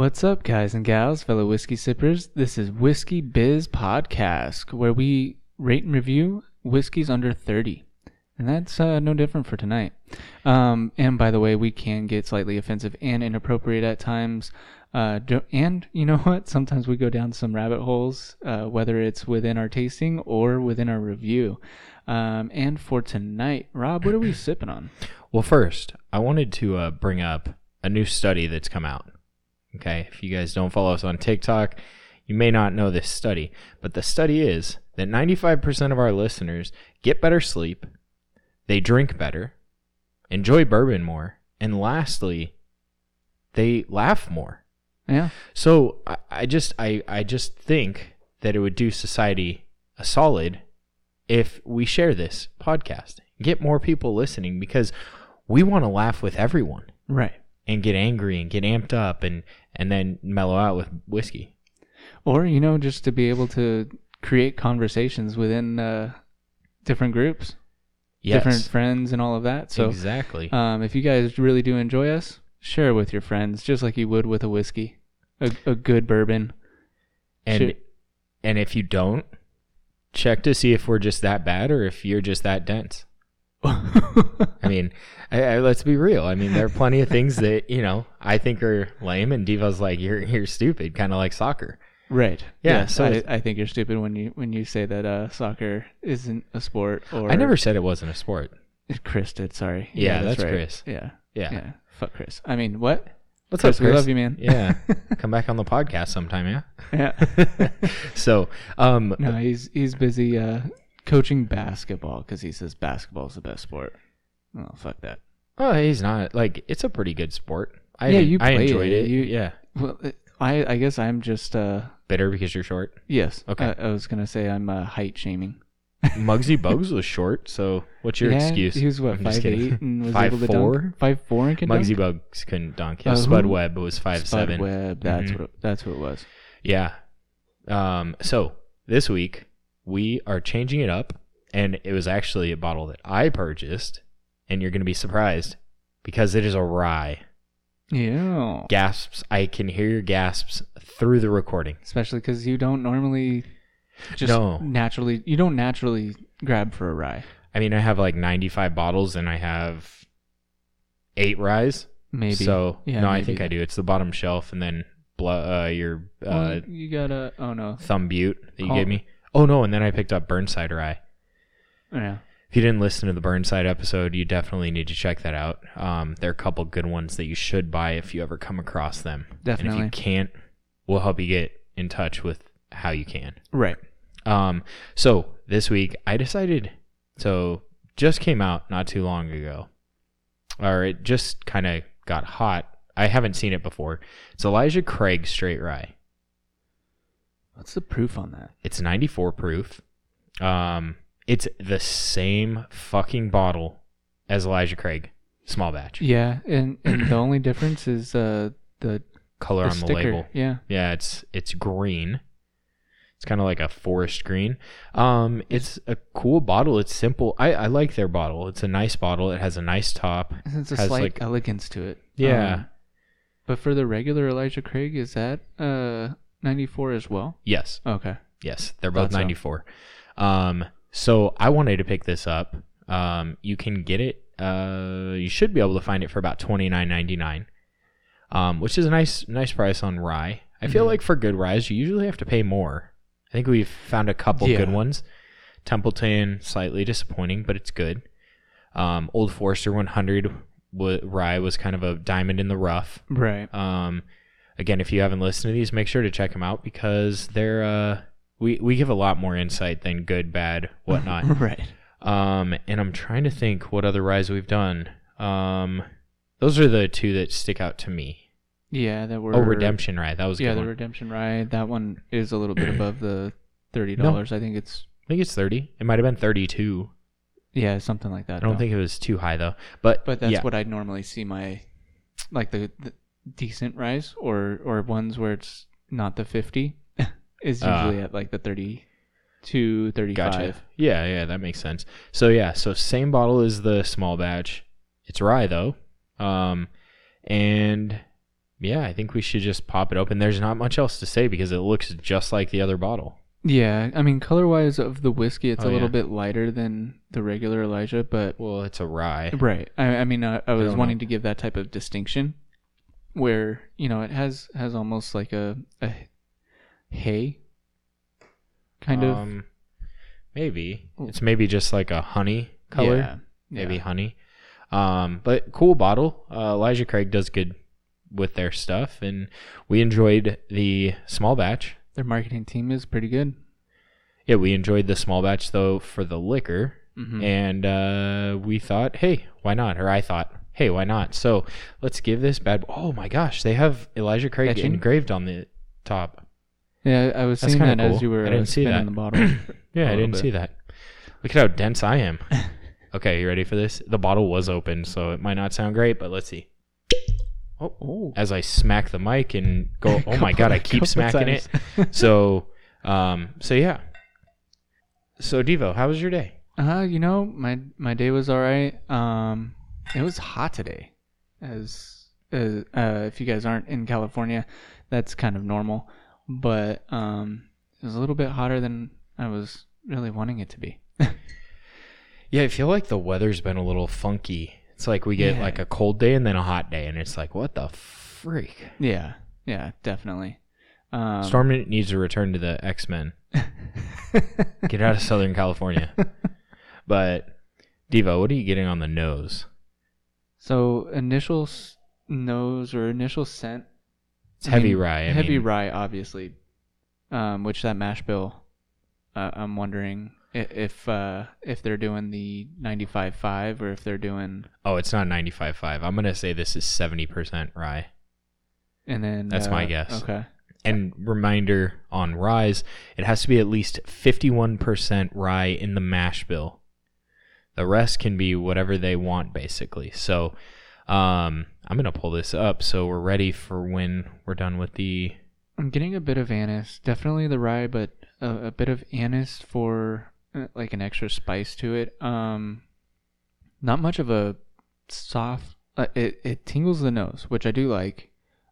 What's up, guys and gals, fellow whiskey sippers? This is Whiskey Biz Podcast, where we rate and review whiskeys under 30. And that's uh, no different for tonight. Um, and by the way, we can get slightly offensive and inappropriate at times. Uh, and you know what? Sometimes we go down some rabbit holes, uh, whether it's within our tasting or within our review. Um, and for tonight, Rob, what are we sipping on? Well, first, I wanted to uh, bring up a new study that's come out. Okay, if you guys don't follow us on TikTok, you may not know this study, but the study is that 95% of our listeners get better sleep, they drink better, enjoy bourbon more, and lastly, they laugh more. Yeah. So I, I just I, I just think that it would do society a solid if we share this podcast, get more people listening because we want to laugh with everyone Right. and get angry and get amped up and and then mellow out with whiskey. or you know just to be able to create conversations within uh, different groups Yes, different friends and all of that so exactly. um, if you guys really do enjoy us share it with your friends just like you would with a whiskey a, a good bourbon and and if you don't, check to see if we're just that bad or if you're just that dense. I mean, I, I, let's be real. I mean, there are plenty of things that you know I think are lame, and Devo's like, "You're you're stupid," kind of like soccer. right Yeah, so so I, I think you're stupid when you when you say that uh, soccer isn't a sport or I never said it wasn't a sport. chris did sorry Yeah, that's right. Chris. yeah Yeah. yeah fuck chris i mean what What's chris, up, Chris? we love you man Yeah, come back on the podcast sometime. Yeah. yeah so, um, No, he's he's busy uh, coaching basketball because he says basketball is the best sport. Oh, fuck that. oh, he's not like it's a pretty good sport. I Yeah, you I enjoyed it. it. You- yeah, Well, I I guess I'm just uh bitter because you're short. yes. Okay. I, I was gonna say I'm uh, height shaming. Muggsy Bogues was short, so what's your yeah, excuse? He was what I'm five eight and was Five able to four? dunk. Five four and Muggsy dunk. Bogues couldn't dunk. Yeah, Uh, Spud who- Webb was five Spud seven. Webb. That's Mhm. what it, that's what it was. Yeah. Um. So this week we are changing it up, and it was actually a bottle that I purchased, and you're gonna be surprised because it is a rye. Yeah. Gasps! I can hear your gasps through the recording. Especially because you don't normally just No. naturally you don't naturally grab for a rye. I mean, I have like 95 bottles, and I have eight ryes. Maybe. So Yeah, no, I think I do. It's the bottom shelf, and then uh, your uh, you got a. Oh no. thumb butte that you Call- gave me. Oh no, and then I picked up Burnside rye. Yeah. If you didn't listen to the Burnside episode, you definitely need to check that out. Um, there are a couple good ones that you should buy if you ever come across them. And Definitely. if you can't, we'll help you get in touch with how you can. Right. Um, so this week I decided. So just came out not too long ago, or it just kind of got hot. I haven't seen it before. It's Elijah Craig Straight Rye. What's the proof on that? It's 94 proof. Um, it's the same fucking bottle as Elijah Craig, small batch. Yeah, and, and the only difference is uh the, Color the on the sticker. label. Yeah. Yeah, it's it's green. It's kind of like a forest green. Um, it's a cool bottle. It's simple. I, I like their bottle. It's a nice bottle. It has a nice top. It's a Has, slight like- elegance to it. Yeah. Um, but for the regular Elijah Craig, is that uh 94 as well? Yes, Okay. yes, they're both Thought so. 94. Um, so I wanted to pick this up. Um, you can get it. Uh, you should be able to find it for about twenty nine ninety nine. Um, which is a nice nice price on rye. I feel Mhm. like for good ryes, you usually have to pay more. I think we've found a couple good ones. Templeton slightly disappointing, but it's good. Um, Old Forester 100 w- rye was kind of a diamond in the rough. Right. Um, again, if you haven't listened to these, make sure to check them out because they're uh, we we give a lot more insight than good, bad, whatnot. right. um, and I'm trying to think what other ryes we've done. Um, those are the two that stick out to me. Yeah, that were Oh, Redemption Rye. that was Yeah, good the one. Redemption Rye. That one is a little bit above the thirty dollars. I think it's I think it's thirty. It might have been thirty-two. yeah, something like that. I don't though. think it was too high though. But But that's yeah. what I'd normally see my like the, the decent ryes or or ones where it's not the 50 is Ah. usually at like the 32 35 Gotcha. Yeah, yeah, that makes sense. So yeah, so same bottle as the small batch. It's rye though, um, and yeah, I think we should just pop it open. There's not much else to say because it looks just like the other bottle. Yeah, I mean, color wise of the whiskey, it's Oh, a little yeah. bit lighter than the regular Elijah, but Well, it's a rye. right. I, I mean, I, I was don't wanting know. to give that type of distinction, where you know it has has almost like a a hay kind of Um, maybe it's maybe just like a honey color. Yeah, maybe yeah. honey. Um, but cool bottle. Uh, Elijah Craig does good with their stuff, and we enjoyed the small batch. Their marketing team is pretty good. Yeah, we enjoyed the small batch though for the liquor, Mhm. and uh, we thought, hey, why not? Or I thought, hey, why not? So let's give this bad. Oh my gosh, they have Elijah Craig Etching? engraved on the top. Yeah, I was That's seeing that as you were I didn't uh, see that. the bottle. Yeah, I didn't bit. see that. Look at how dense I am. okay, you ready for this? The bottle was open, so it might not sound great, but let's see. Oh, oh, as I smack the mic and go, oh my god, I keep smacking it. So, um, so yeah. So Devo, how was your day? Uh, you know, my my day was all right. Um, it was hot today, as uh, uh, if you guys aren't in California, that's kind of normal. But um, it was a little bit hotter than I was really wanting it to be. Yeah, I feel like the weather's been a little funky. It's like we get Yeah. like a cold day and then a hot day, and it's like, what the freak? Yeah, yeah, definitely. Um, Storm needs to return to the X Men. Get out of Southern California. But Devo, what are you getting on the nose? So initial s- nose or initial scent. It's I heavy mean, rye. I heavy mean, rye, obviously. Um, which that mash bill, uh, I'm wondering i- if uh, if they're doing the 95.5 or if they're doing Oh, it's not 95.5. I'm gonna say this is 70% rye. and then That's my uh, guess. Okay. And reminder on ryes, it has to be at least 51% rye in the mash bill. The rest can be whatever they want, basically. So, um, I'm gonna pull this up so we're ready for when we're done with the. I'm getting a bit of anise, definitely the rye, but a, a bit of anise for uh, like an extra spice to it. Um, not much of a soft. Uh, it it tingles the nose, which I do like.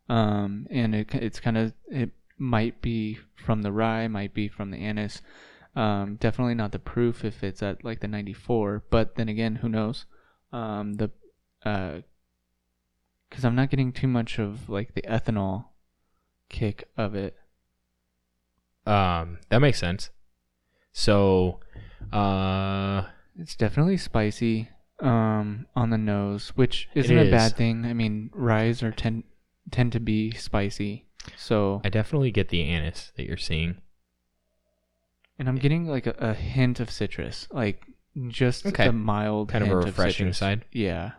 Um, and it it's kind of it might be from the rye, might be from the anise. Um, definitely not the proof if it's at like the 94, but then again, who knows? Um, the uh, because I'm not getting too much of like the ethanol kick of it. Um, that makes sense. So, uh, It's definitely spicy um, on the nose, which isn't a bad thing. I mean, ryes are tend tend to be spicy, so I definitely get the anise that you're seeing. And I'm getting like a, a hint of citrus, like just Okay. a mild, Kind of a hint refreshing citrus. side. Yeah,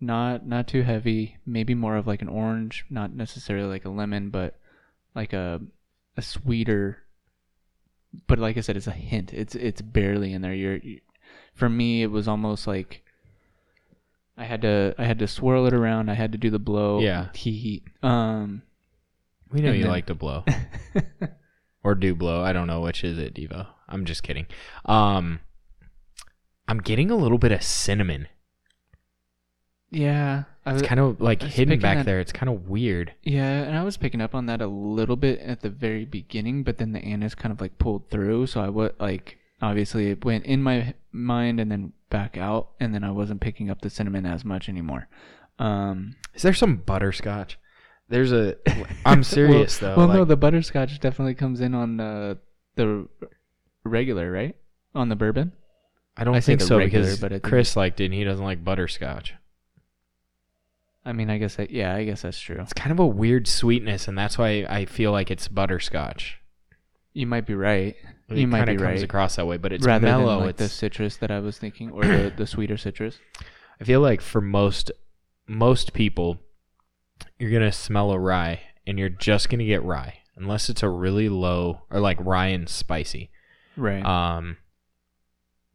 not not too heavy. Maybe more of like an orange, not necessarily like a lemon, but like a a sweeter. But like I said, it's a hint. It's it's barely in there. You're, you, for me, it was almost like I had to I had to swirl it around. I had to do the blow. Yeah. Heat. Um. We know And you then- like to blow. or do blow. I don't know which is it, Devo. I'm just kidding. Um, I'm getting a little bit of cinnamon. yeah. I was, It's kind of like hidden back that- there. It's kind of weird. Yeah, and I was picking up on that a little bit at the very beginning, but then the anise kind of like pulled through. So I would like obviously it went in my mind and then back out, and then I wasn't picking up the cinnamon as much anymore. Um, Is there some butterscotch? There's a. I'm serious well, though. Well, no, the butterscotch definitely comes in on uh, the regular, right? On the bourbon. I don't I think so regular, because but Chris liked it and he doesn't like butterscotch. I mean, I guess that, yeah, I guess that's true. It's kind of a weird sweetness, and that's why I feel like it's butterscotch. You might be right. It you might be comes right. across that way, but it's Rather mellow. than like the citrus that I was thinking, or the the sweeter citrus. I feel like for most most people, you're gonna smell a rye, and you're just gonna get rye, unless it's a really low or like rye and spicy. Right. Um.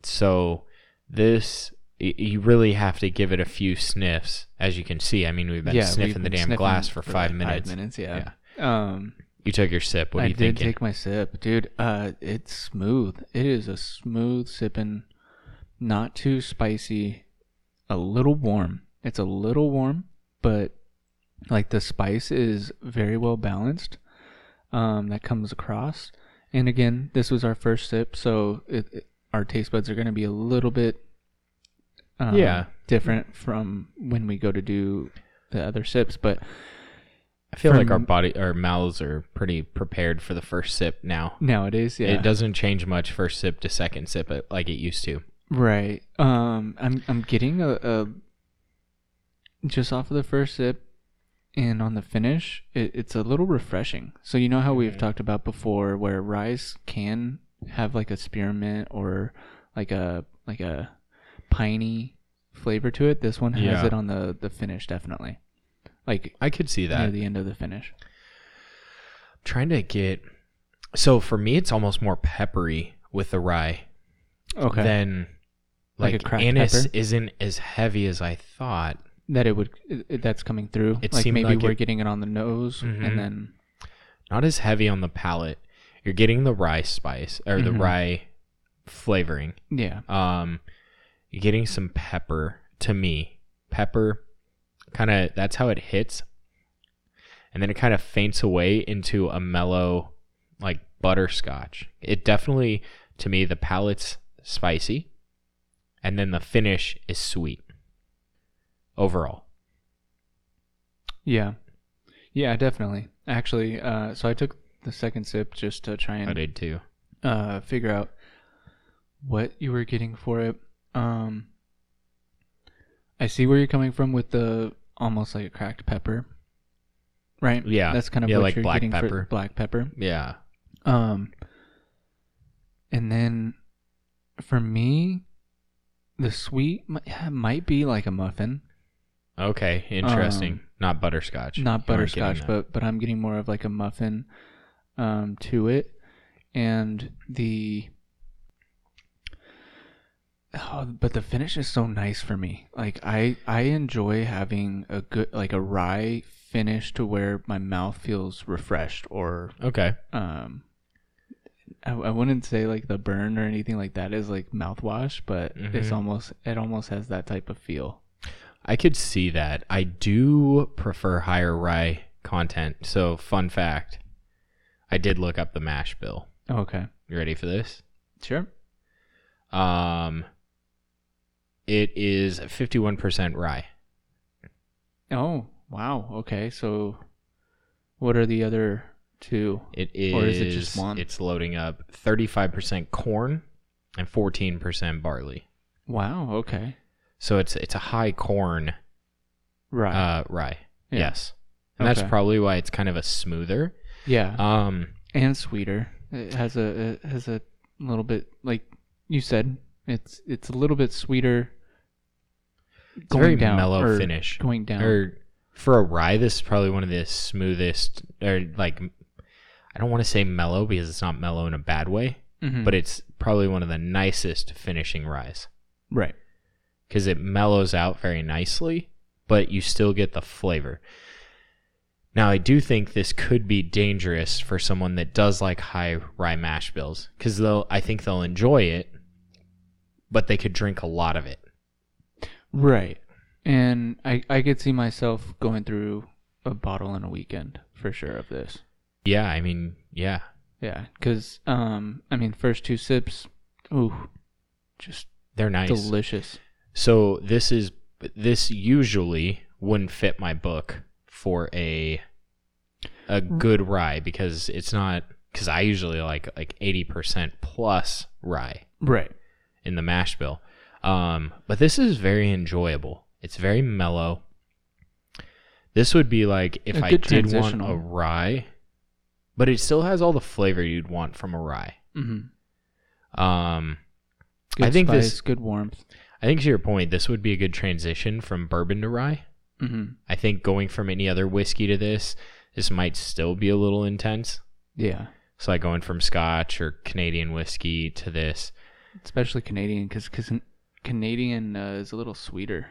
So this you really have to give it a few sniffs, as you can see. I mean, we've been yeah, sniffing we've the damn sniffing glass for, five like minutes. Five minutes, yeah. Um, You took your sip. What are I did thinking? take my sip, dude. Uh, it's smooth. It is a smooth sipping, not too spicy, a little warm. It's a little warm, but like the spice is very well balanced. Um, that comes across. And again, this was our first sip, so it, it- our taste buds are going to be a little bit um, Yeah. different from when we go to do the other sips. But I feel like our body, our mouths are pretty prepared for the first sip now. nowadays, yeah, It doesn't change much first sip to second sip uh, like it used to. Right. Um, I'm I'm getting a, a just off of the first sip, and on the finish, it, it's a little refreshing. So you know how we've Mhm. talked about before, where rice can have like a spearmint or like a like a piney flavor to it. This one has Yeah. it on the the finish definitely, like I could see that. near the end of the finish. Trying to get. So for me, it's almost more peppery with the rye Okay. than Like a like, cracked anise pepper? isn't as heavy as I thought. That it would that's coming through. It like seemed maybe like we're it- getting it on the nose, Mhm. and then Not as heavy on the palate. You're getting the rye spice or the Mhm. rye flavoring. yeah. Um, you're getting some pepper to me. Pepper, kind of. That's how it hits, and then it kind of faints away into a mellow, like butterscotch. It definitely, to me, the palate's spicy, and then the finish is sweet. Overall, Yeah. Yeah, definitely. Actually, uh, so I took the second sip just to try and I did too. uh, figure out what you were getting for it. Um, I see where you're coming from with the almost like a cracked pepper, right? Yeah. that's kind of Yeah, what like you're black getting for pepper. black pepper. Yeah, Um, and then for me, the sweet mi- might be like a muffin. Okay, interesting. Um, Not butterscotch. not butterscotch, but but I'm getting more of like a muffin um, to it, and the oh, but the finish is so nice for me. Like I I enjoy having a good like a rye finish to where my mouth feels refreshed or okay. um. I, I wouldn't say like the burn or anything like that is like mouthwash, but it's Mhm. almost it almost has that type of feel. I could see that. I do prefer higher rye content. So, fun fact I did look up the mash bill. Okay, You ready for this? sure. Um, it is 51% rye. Oh, wow. Okay. So what are the other two? It is, Or is it just one? It's loading up 35% corn and 14% barley. Wow. Okay. So it's it's a high corn Right. uh, rye. Yeah. Yes. And that's probably why it's kind of a smoother. yeah. Um, and sweeter. It has a it has a little bit like you said. It's it's a little bit sweeter. it's a very mellow or finish. Going down. or for a rye, this is probably one of the smoothest, or like, I don't want to say mellow because it's not mellow in a bad way, Mhm. but it's probably one of the nicest finishing ryes right. Because it mellows out very nicely, but you still get the flavor. Now, I do think this could be dangerous for someone that does like high rye mash bills because they'll, I think they'll enjoy it, but they could drink a lot of it. Right. And I I could see myself going through a bottle in a weekend for sure of this. Yeah, I mean, yeah, Yeah, because um, I mean, first two sips, ooh, just they're nice. delicious. So this is this usually wouldn't fit my book for a a good rye because it's not because I usually like like eighty percent plus rye Right. in the mash bill. Um, but this is very enjoyable. It's very mellow. This would be like if A I good did want a transitional. rye, but it still has all the flavor you'd want from a rye. Mm-hmm. Um, Good I think spice, this- good warmth. I think to your point, this would be a good transition from bourbon to rye. Mm-hmm. I think going from any other whiskey to this, this might still be a little intense. Yeah, So like going from Scotch or Canadian whiskey to this. especially Canadian, because Canadian uh, is a little sweeter,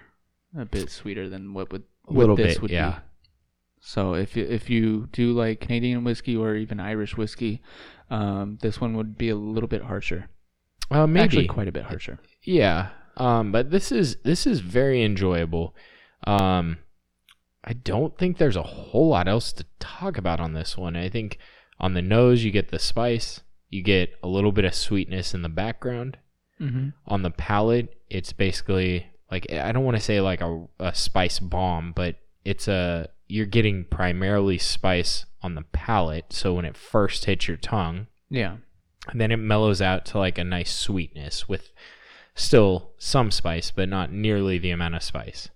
a bit sweeter than what would what little this bit, would yeah. be. So if you, if you do like Canadian whiskey or even Irish whiskey, um, this one would be a little bit harsher. Uh, maybe. Actually, quite a bit harsher. Yeah. Um, but this is this is very enjoyable. Um, I don't think there's a whole lot else to talk about on this one. I think on the nose you get the spice, you get a little bit of sweetness in the background. Mm-hmm. On the palate, it's basically like I don't want to say like a, a spice bomb, but it's a you're getting primarily spice on the palate. So when it first hits your tongue, Yeah. and then it mellows out to like a nice sweetness with still some spice, but not nearly the amount of spice.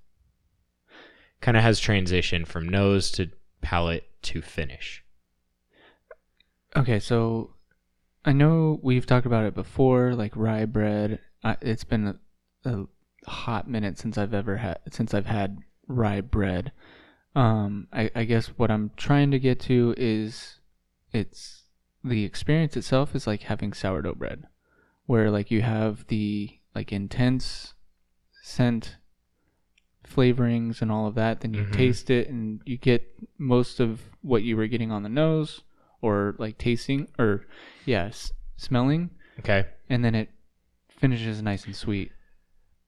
Kind of has transition from nose to palate to finish. Okay, so I know we've talked about it before, like rye bread. I, it's been a, a hot minute since I've ever had since I've had rye bread. Um, I, I guess what I'm trying to get to is it's the experience itself is like having sourdough bread, where like you have the like intense scent flavorings and all of that then you Mhm. taste it and you get most of what you were getting on the nose or like tasting or yes smelling Okay. and then it finishes nice and sweet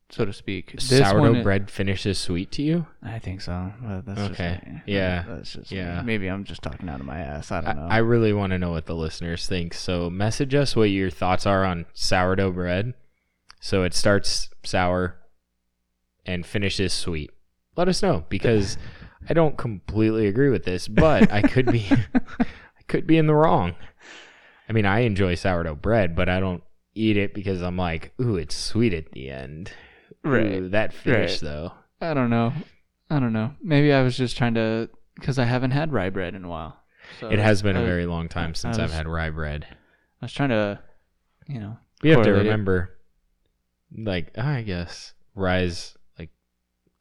so to speak This Sourdough one- bread finishes sweet to you? i think so just Okay. me. Yeah. that's just Yeah. maybe i'm just talking out of my ass i don't know I, I really want to know what the listeners think. So message us what your thoughts are on sourdough bread. So it starts sour and finishes sweet. Let us know because I don't completely agree with this, but I could be I could be in the wrong. I mean, I enjoy sourdough bread, but I don't eat it because I'm like, ooh, it's sweet at the end. Ooh, Right. that finish Right. though. i don't know i don't know maybe i was just trying to because i haven't had rye bread in a while so It has been I a very long time since I I've had rye bread. i was trying to you know We have to remember, like I guess rye's like.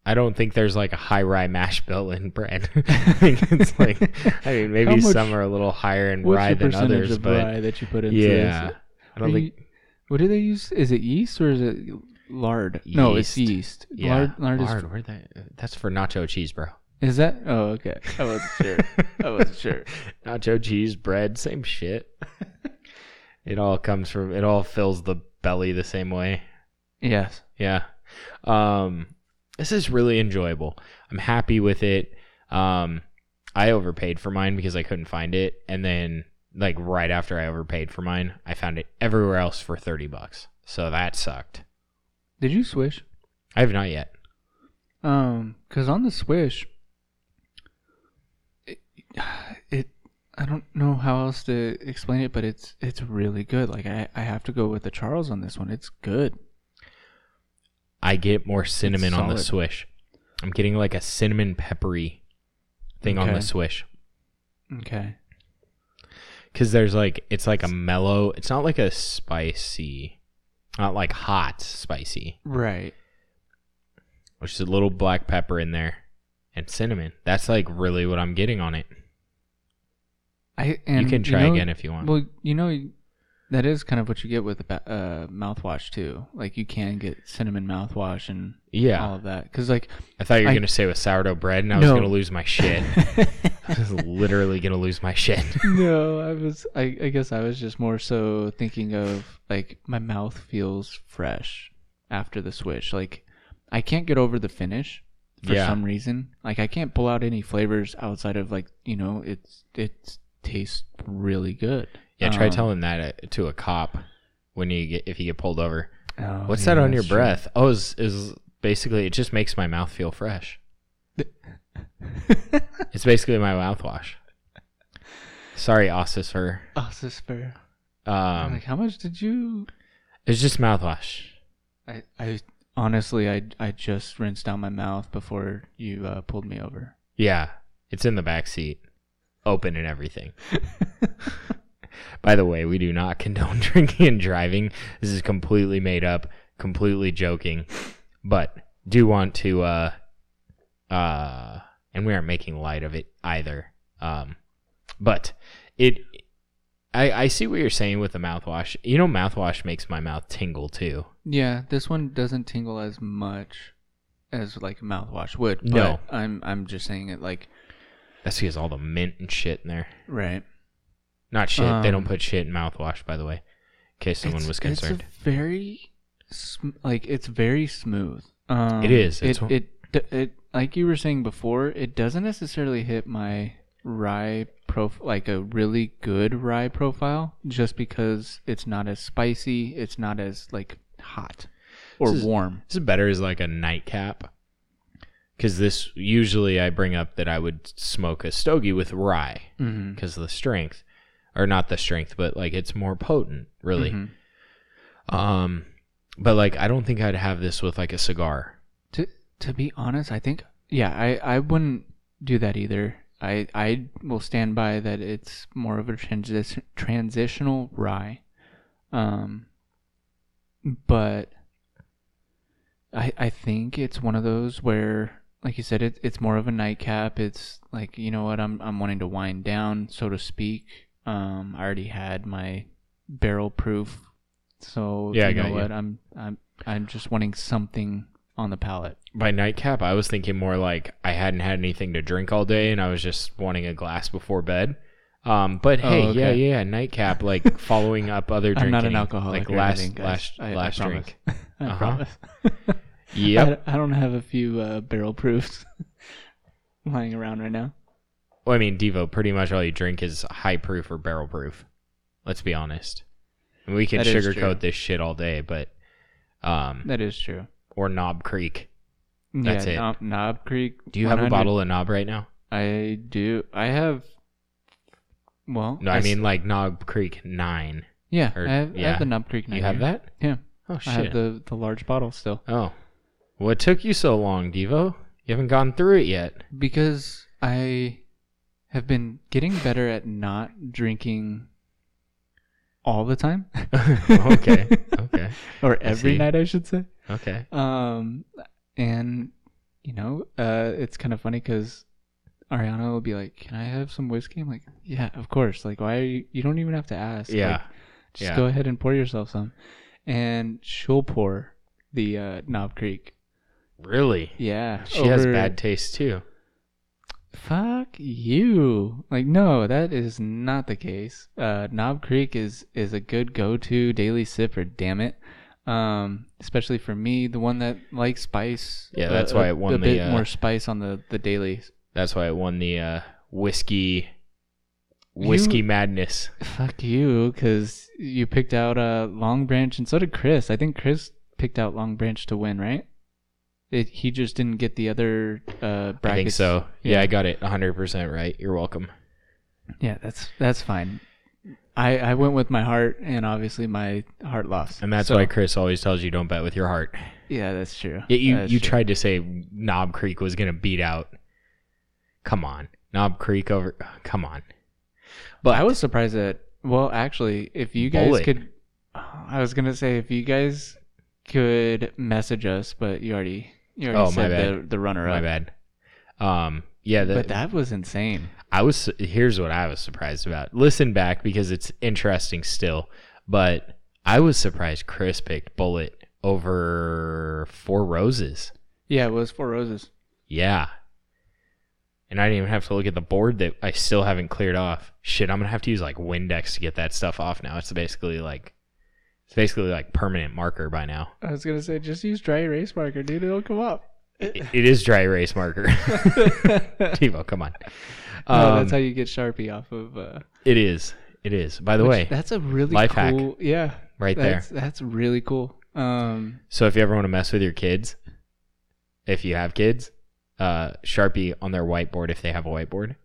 I don't think there's like a high rye mash bill in bread. I think it's like, I mean, maybe some are a little higher in rye than percentage others, of but rye that you put into yeah, this? I don't Are think. you- what do they use? Is it yeast or is it lard? No, it's Yeast. yeast. Yeah, Lard, lard, lard. Where that? That's for nacho cheese, bro. is. Is that? Oh, okay. I wasn't sure. I wasn't sure. nacho cheese, bread, same shit. it all comes from. It all fills the belly the same way. Yes. Yeah. Um this is really enjoyable. I'm happy with it. Um I overpaid for mine because I couldn't find it and then like right after I overpaid for mine, I found it everywhere else for 30 bucks. So that sucked. Did you swish? I have not yet. Um, because on the swish, it, it, I don't know how else to explain it, but it's it's really good. Like I, I have to go with the Charles on this one. It's good. I get more cinnamon on the solid. swish. I'm getting like a cinnamon peppery thing on Okay. the swish Okay. cuz there's like it's like a mellow, it's not like a spicy not like hot spicy. Right. which is a little black pepper in there and cinnamon. That's like really what I'm getting on it. I and you can try know- again if you want. Well, you know, that is kind of what you get with uh, mouthwash too. Like you can get cinnamon mouthwash and yeah, all of that. Because like, I thought you were I- gonna say with sourdough bread, and I was gonna lose my shit. I was literally gonna lose my shit. no, I was. I, I guess I was just more so thinking of like my mouth feels fresh after the swish. Like I can't get over the finish for Yeah. some reason. Like I can't pull out any flavors outside of like you know it's it tastes really good. Yeah, try Um, telling that uh, to a cop when you get if you get pulled over. oh, What's yeah, that on your true. breath? Oh, is is basically it just makes my mouth feel fresh. It's basically my mouthwash. Sorry, is. I'm Um, like, how much did you? it's just mouthwash. I, I honestly, I, I just rinsed down my mouth before you uh, pulled me over. Yeah, it's in the back seat, open and everything. By the way, we do not condone drinking and driving. This is completely made up, completely joking, but do want to uh uh and we aren't making light of it either. Um but it I I see what you're saying with the mouthwash. You know mouthwash makes my mouth tingle too. Yeah, this one doesn't tingle as much as like mouthwash would. No. I'm I'm just saying it like That's because all the mint and shit in there. right. Not shit. they don't Um, put shit in mouthwash, by the way. In case someone was concerned. It's very sm- like it's very smooth. Um, It is. It It's one- it it like you were saying before, it doesn't necessarily hit my rye prof like a really good rye profile just because it's not as spicy, it's not as like hot or This is- warm. This is better as like a nightcap. Because this usually I bring up that I would smoke a stogie with rye Mm-hmm. because of the strength, or not the strength, but like it's more potent, really. Mm-hmm. Um, but like I don't think I'd have this with like a cigar. To to be honest, I think yeah, I I wouldn't do that either. I I will stand by that it's more of a transition transitional rye. Um but I I think it's one of those where like you said it it's more of a nightcap. It's like, you know what, I'm I'm wanting to wind down, so to speak. Um I already had my barrel proof. So Yeah, you know got you. what, I'm I'm I'm just wanting something on the palate. By nightcap, I was thinking more like I hadn't had anything to drink all day and I was just wanting a glass before bed. Um, but Oh, hey, yeah, okay. yeah, nightcap, like following up other drinking. I'm not an alcoholic. Like last, anything, last, I, last I drink. I Uh-huh. promise. Yep. I, I don't have a few uh, barrel proofs lying around right now. Well, I mean, Devo, pretty much all you drink is high proof or barrel proof. Let's be honest. And we can That is true. sugarcoat this shit all day, but um, That is true. or Knob Creek. That's yeah, it. Knob, Knob Creek. Do you have a 100 bottle of Knob right now? I do. I have. Well, No, I s- mean like Knob Creek nine. yeah, or- I, have, I yeah. have the Knob Creek. Nine You have here. that? Yeah, Oh I shit. have the the large bottle still oh, what took you so long, Devo? You haven't gone through it yet. because I have been getting better at not drinking all the time. okay. Okay. or every night, I should say. Okay. Um, and you know, uh, it's kind of funny because Ariana will be like, "Can I have some whiskey?" I'm like, "Yeah, of course." Like, why are you? You don't even have to ask. Yeah. Like, just Yeah. go ahead and pour yourself some, and she'll pour the uh, Knob Creek. Really? Yeah, She has over- bad taste too. Fuck you! Like, no, that is not the case. Uh, Knob Creek is is a good go-to daily sipper. Damn it. Um, especially for me, the one that likes spice. Yeah, uh, that's a- why it won a the, bit uh, more spice on the the dailies. That's why it won the uh, whiskey whiskey You- madness. Fuck you, because you picked out uh, Long Branch, and so did Chris. I think Chris picked out Long Branch to win, right? It, he just didn't get the other uh, brackets. I think so. Yeah, Yeah. I got it 100% right. You're welcome. Yeah, that's that's fine. I I went with my heart, and obviously my heart lost. And that's So, why Chris always tells you don't bet with your heart. Yeah, that's true. Yeah, you That's you true. tried to say Knob Creek was going to beat out. Come on. Knob Creek over Come on. But I was surprised that. Well, actually, if you guys Bulleit. could, I was gonna say if you guys could message us, but you already you already Oh, my bad. the the runner My up. bad. Um yeah, the, but that was insane. I was here's what I was surprised about. Listen back because it's interesting still, but I was surprised Chris picked Bulleit over Four Roses. Yeah, it was Four Roses. Yeah. And I didn't even have to look at the board that I still haven't cleared off. Shit, I'm gonna have to use like Windex to get that stuff off now. It's basically like it's basically like permanent marker by now. I was gonna say just use dry erase marker, dude. It'll come up. It, it is dry erase marker. Devo, come on. no, Um, that's how you get Sharpie off of. Uh, it is. It is. By the way, that's a really life hack. cool. Yeah, right there. that's that's really cool. Um, So if you ever want to mess with your kids, if you have kids, uh, Sharpie on their whiteboard if they have a whiteboard,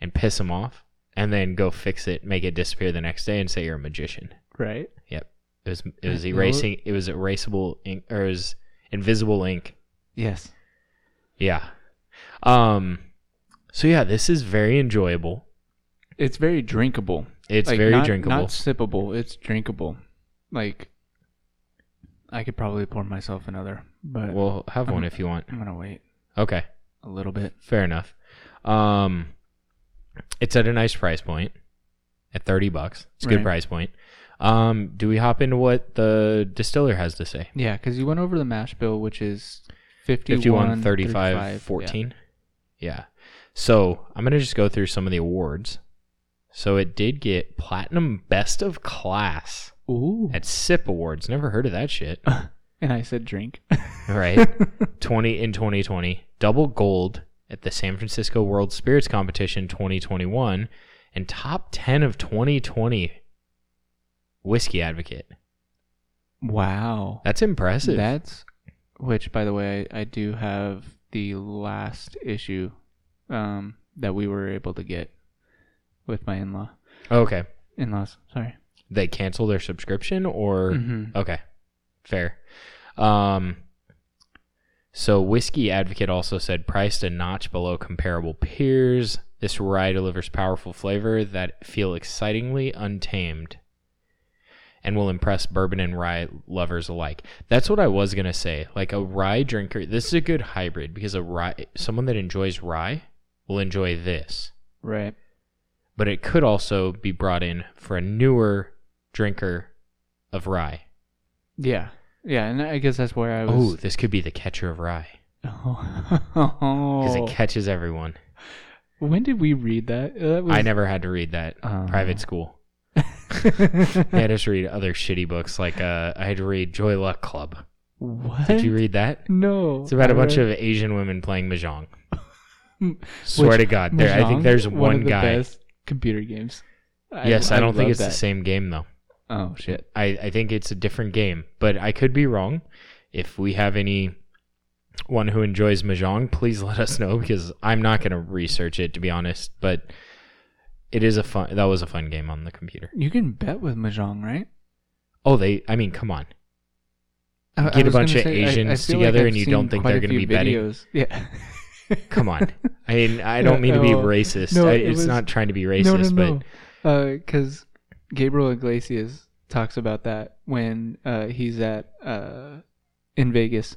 and piss them off, and then go fix it, make it disappear the next day, and say you're a magician. right. It was it was you know what? erasing. It was erasable ink or it was invisible ink. Yes. Yeah. Um. So yeah, this is very enjoyable. It's very drinkable. It's Like, very not, drinkable. Not sippable. It's drinkable. Like, I could probably pour myself another, but We'll have one I'm- if you want. I'm gonna wait Okay. a little bit. Fair enough. Um, it's at a nice price point, at thirty bucks. It's a good price point. Um, do we hop into what the distiller has to say? Yeah, because you went over the mash bill, which is 51, 51, 35, 35, 14. Yeah. So I'm gonna just go through some of the awards. So it did get platinum best of class Ooh. at SIP Awards. Never heard of that shit. And I said drink. right? 20 in 2020, double gold at the San Francisco World Spirits Competition 2021, and top 10 of 2020 whiskey advocate. Wow. That's impressive. That's which, by the way, I do have the last issue um, that we were able to get with my in-law. okay. In-laws, sorry. They cancel their subscription or Mhm. Okay, fair. Um, so whiskey advocate also said priced a notch below comparable peers. This rye delivers powerful flavor that feel excitingly untamed, and will impress bourbon and rye lovers alike. That's what I was gonna say. Like a rye drinker, this is a good hybrid because a rye, someone that enjoys rye will enjoy this Right. but it could also be brought in for a newer drinker of rye. Yeah. Yeah, and I guess that's where I was. Oh, this could be the catcher of rye Oh. because it catches everyone. when did we read that? Uh, That was, I never had to read that Oh. private school. I had us read other shitty books like uh, I had to read Joy Luck Club. what? Did you read that? No. It's about a a bunch of Asian women playing mahjong. Swear Which- to God, there. I think there's one, of the guy. best computer games. yes, I, don't think it's that. the same game though. Oh shit. I, I think it's a different game, but I could be wrong. If we have any one who enjoys mahjong, please let us know because I'm not going to research it to be honest. But it is a fun. That was a fun game on the computer. You can bet with mahjong, right? Oh, they. I mean, come on. I- I Get a bunch of say, Asians like together I've and you don't think they're gonna few be betting? Yeah. Come on. I mean, I don't mean to be racist. no, I, it it's was- not trying to be racist, no, no, but no. Because Gabriel Iglesias talks about that when uh, he's at uh, in Vegas,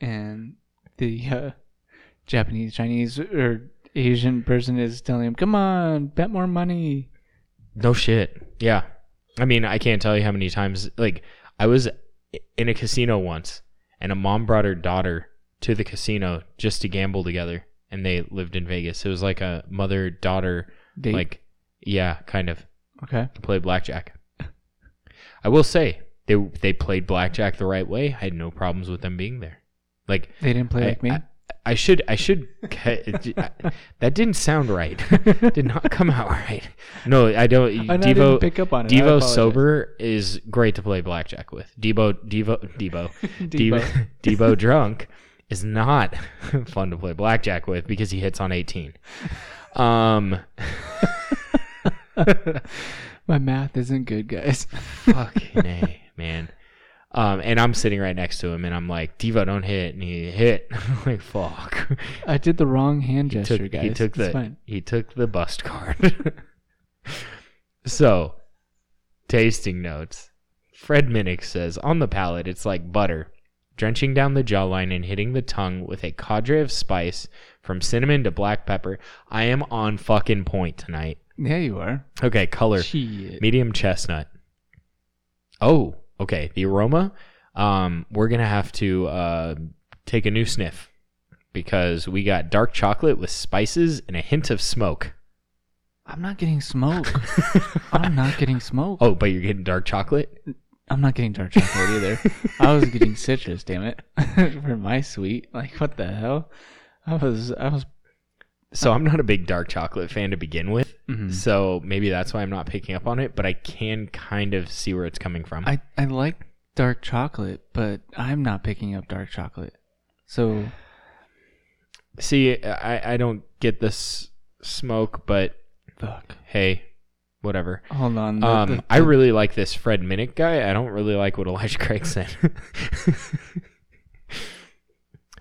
and the uh, Japanese, Chinese, or Asian person is telling him, "Come on, bet more money." No shit. Yeah. I mean, I can't tell you how many times like I was in a casino once and a mom brought her daughter to the casino just to gamble together and they lived in Vegas. It was like a mother daughter like yeah, kind of okay, to play blackjack. I will say they they played blackjack the right way. I had no problems with them being there. Like they didn't play I- like me. I, I should I should that didn't sound right. Did not come out right. No, I don't. I Devo didn't pick up on it. Devo sober is great to play blackjack with. Devo Devo Devo Debo. Devo, Devo drunk is not fun to play blackjack with because he hits on 18. Um My math isn't good, guys. fucking A, man. Um and I'm sitting right next to him and I'm like, Devo don't hit and he hit. I'm like fuck. I did the wrong hand He gesture, took, guys. he took It's the fine. he took the bust card. so, tasting notes. Fred Minnick says on the palate it's like butter, drenching down the jawline and hitting the tongue with a cadre of spice from cinnamon to black pepper. I am on fucking point tonight. Yeah, you are. Okay, color Shit. medium chestnut. Oh, okay. The aroma, um, we're gonna have to uh, take a new sniff because we got dark chocolate with spices and a hint of smoke. I'm not getting smoke. I'm not getting smoke. Oh, but you're getting dark chocolate. I'm not getting dark chocolate either. I was getting citrus, damn it, for my sweet. Like what the hell? I was I was. So I'm not a big dark chocolate fan to begin with. mhm. So maybe that's why I'm not picking up on it. But I can kind of see where it's coming from. I I like dark chocolate, but I'm not picking up dark chocolate. So see, I I don't get this smoke, but fuck. hey, whatever. Hold on. the- Um, the- I really like this Fred Minnick guy. I don't really like what Elijah Craig said.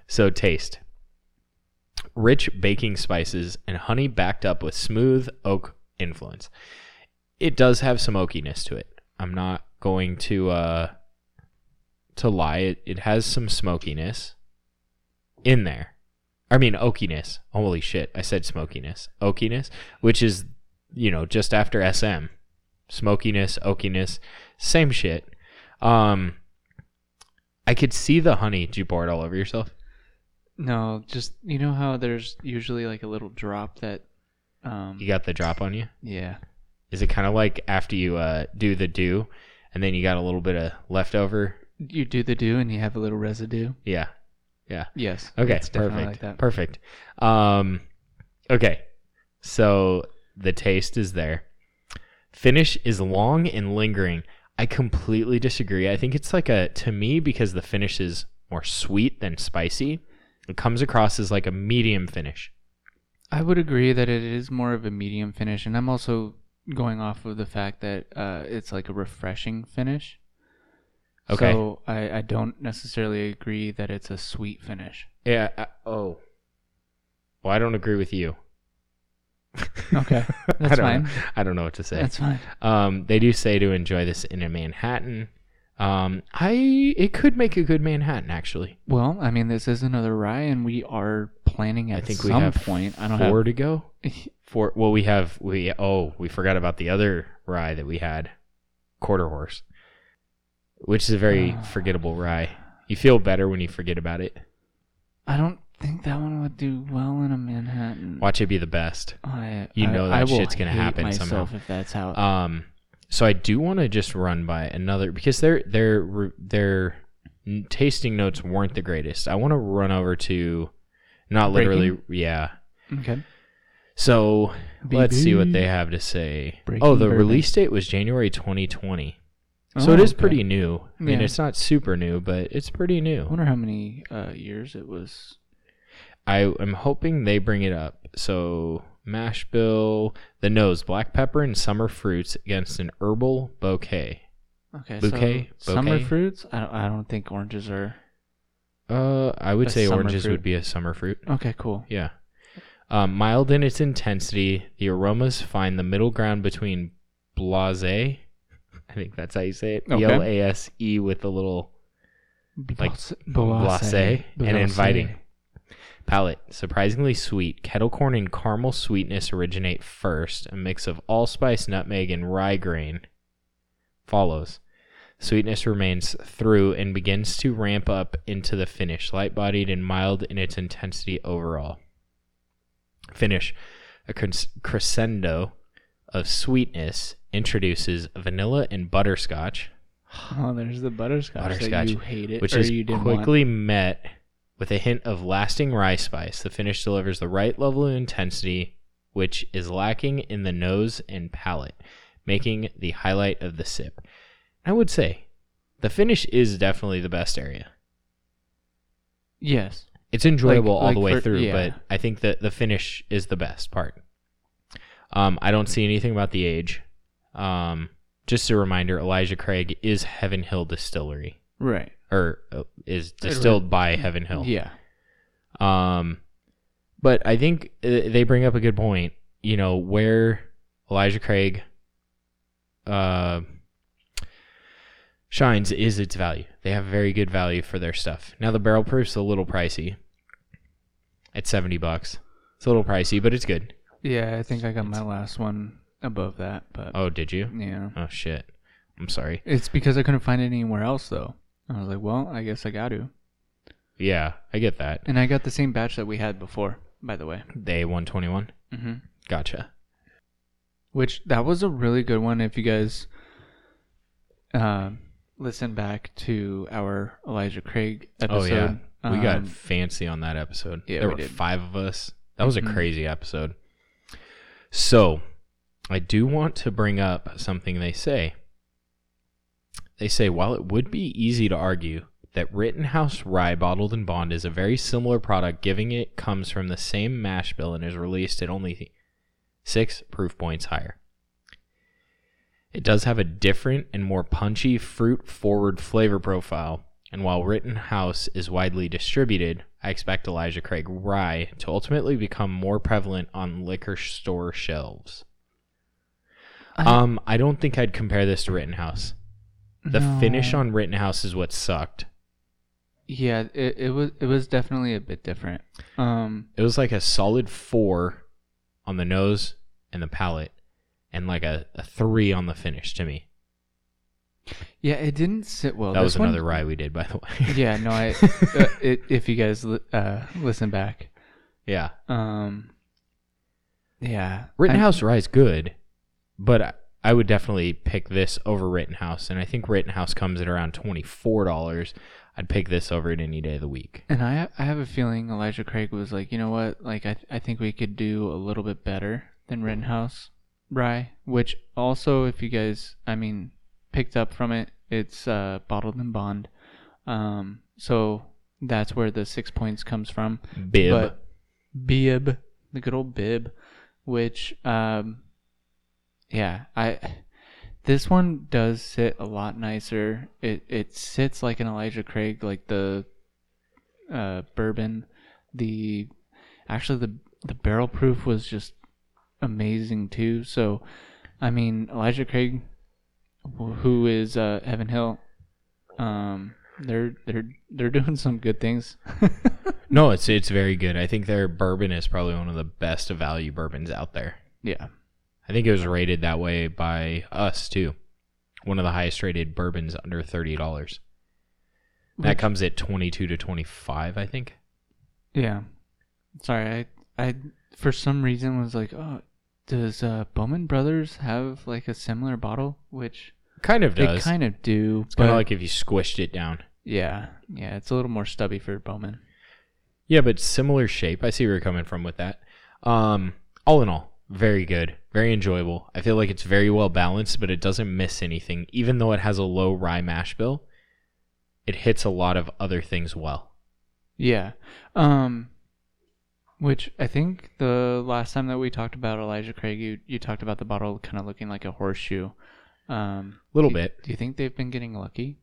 so taste. Rich baking spices and honey backed up with smooth oak influence. It does have some oakiness to it. I'm not going to uh to lie. It it has some smokiness in there. I mean oakiness. Holy shit. I said smokiness. Oakiness, which is you know, just after SM. Smokiness, oakiness, same shit. Um I could see the honey. Did you pour it all over yourself? No, just you know how there's usually like a little drop that. Um. You got the drop on you? Yeah. Is it kind of like after you uh, do the do and then you got a little bit of leftover you do the do and you have a little residue. Yeah. Yeah. Yes. Okay. it's definitely Perfect. like that. Perfect. Um, okay. So the taste is there. Finish is long and lingering. I completely disagree. I think it's like a to me because the finish is more sweet than spicy. It comes across as like a medium finish. I would agree that it is more of a medium finish, and I'm also going off of the fact that uh, it's like a refreshing finish. Okay. So I, I don't necessarily agree that it's a sweet finish. Yeah. I, oh. Well, I don't agree with you. Okay, I that's don't fine. Know. I don't know what to say. That's fine. Um, they do say to enjoy this in a Manhattan. Um, I it could make a good Manhattan actually. Well, I mean, this is another rye, and we are planning at I think some we have point. I don't four have to go. Four. Well, we have we. Oh, we forgot about the other rye that we had, quarter horse, which is a very Ah. forgettable rye. You feel better when you forget about it. I don't think that one would do well in a Manhattan. Watch it be the best. I, You I- know that will shit's gonna happen myself somehow. if that's how. Um, so I do want to just run by another because their their their tasting notes weren't the greatest. I want to run over to, not literally, yeah. okay. So let's see what they have to say. Breaking oh, the bourbon. release date was January 2020. So Oh, it is okay. pretty new. I mean, Yeah. it's not super new, but it's pretty new. I wonder how many uh, years it was. I am hoping they bring it up. So mash bill, the nose, black pepper and summer fruits against an herbal bouquet. Okay, Bouquet? so summer Bouquet? fruits. I don't, I don't think oranges are. Uh, I would say oranges fruit. would be a summer fruit. Okay, cool. Yeah. Um, mild in its intensity, the aromas find the middle ground between blase. I think that's how you say it. B L A S E with a little Like, Blase- blase and blase. inviting. Palate. Surprisingly sweet. Kettle corn and caramel sweetness originate first. A mix of allspice, nutmeg, and rye grain follows. Sweetness remains through and begins to ramp up into the finish, light bodied and mild in its intensity overall. Finish. A cres- crescendo of sweetness introduces vanilla and butterscotch, Oh, there's the butterscotch. Butterscotch, you hate it, which is you didn't want. quickly met with a hint of lasting rye spice. The finish delivers the right level of intensity, which is lacking in the nose and palate, making the highlight of the sip. I would say the finish is definitely the best area. Yes. It's enjoyable all like the way for- through, yeah. but I think that the finish is the best part. Um, I don't see anything about the age. Um, just a reminder: Elijah Craig is Heaven Hill Distillery, Right. Or uh, is distilled by Heaven Hill. Yeah. Um, but I think uh, they bring up a good point. You know where Elijah Craig uh, shines is its value. They have very good value for their stuff. Now the barrel proof's a little pricey. At seventy bucks, it's a little pricey, but it's good. Yeah, I think I got my last one above that, but Oh, did you? yeah. Oh shit. I'm sorry. It's because I couldn't find it anywhere else though. I was like, well, I guess I got to. Yeah, I get that. And I got the same batch that we had before, by the way. Day one twenty one. Mm-hmm. Gotcha. Which that was a really good one. If you guys uh, listen back to our Elijah Craig episode. Oh yeah, we got um, fancy on that episode. yeah, there we were did. five of us. That was Mhm. a crazy episode. So, I do want to bring up something they say. They say while it would be easy to argue that Rittenhouse Rye Bottled and Bond is a very similar product, giving it comes from the same mash bill and is released at only six proof points higher. It does have a different and more punchy fruit forward flavor profile, and while Rittenhouse is widely distributed, I expect Elijah Craig Rye to ultimately become more prevalent on liquor store shelves. I- Um, I don't think I'd compare this to Rittenhouse. The finish No. on Rittenhouse is what sucked. Yeah, it, it was it was definitely a bit different. Um, It was like a solid four on the nose and the palate, and like a, a three on the finish to me. yeah, it didn't sit well. that This was one- another rye we did, by the way. Yeah, no, I uh, it, if you guys li- uh, listen back, yeah. um, yeah, Rittenhouse rye is good, but I, would definitely pick this over Rittenhouse, and I think Rittenhouse comes at around twenty four dollars. I'd pick this over it any day of the week. And I I have a feeling Elijah Craig was like, you know what, like I I think we could do a little bit better than Rittenhouse Rye, which also if you guys I mean picked up from it, it's uh, bottled in bond. Um, so that's where the six points comes from. Bib. But bib, the good old bib, which um, yeah, I this one does sit a lot nicer. It it sits like an Elijah Craig, like the uh, bourbon. The actually the the barrel proof was just amazing too. So, I mean Elijah Craig, who is uh, Heaven Hill, um, they're they're they're doing some good things. no, it's it's very good. I think their bourbon is probably one of the best value bourbons out there. yeah, I think it was rated that way by us too. One of the highest rated bourbons under thirty dollars. That comes at twenty two to twenty five, I think. Yeah. Sorry, I I for some reason was like, oh, does uh, Bowman Brothers have like a similar bottle? Which Kind of they does. kind of do. it's kind of like if you squished it down. yeah, yeah, it's a little more stubby for Bowman. Yeah, but similar shape. I see where you're coming from with that. Um, all in all, very good, very enjoyable. I feel like it's very well balanced, but it doesn't miss anything. Even though it has a low rye mash bill, it hits a lot of other things well. Yeah. Um which I think the last time that we talked about Elijah Craig, you, you talked about the bottle kind of looking like a horseshoe. Um Little do- bit. Do you think they've been getting lucky?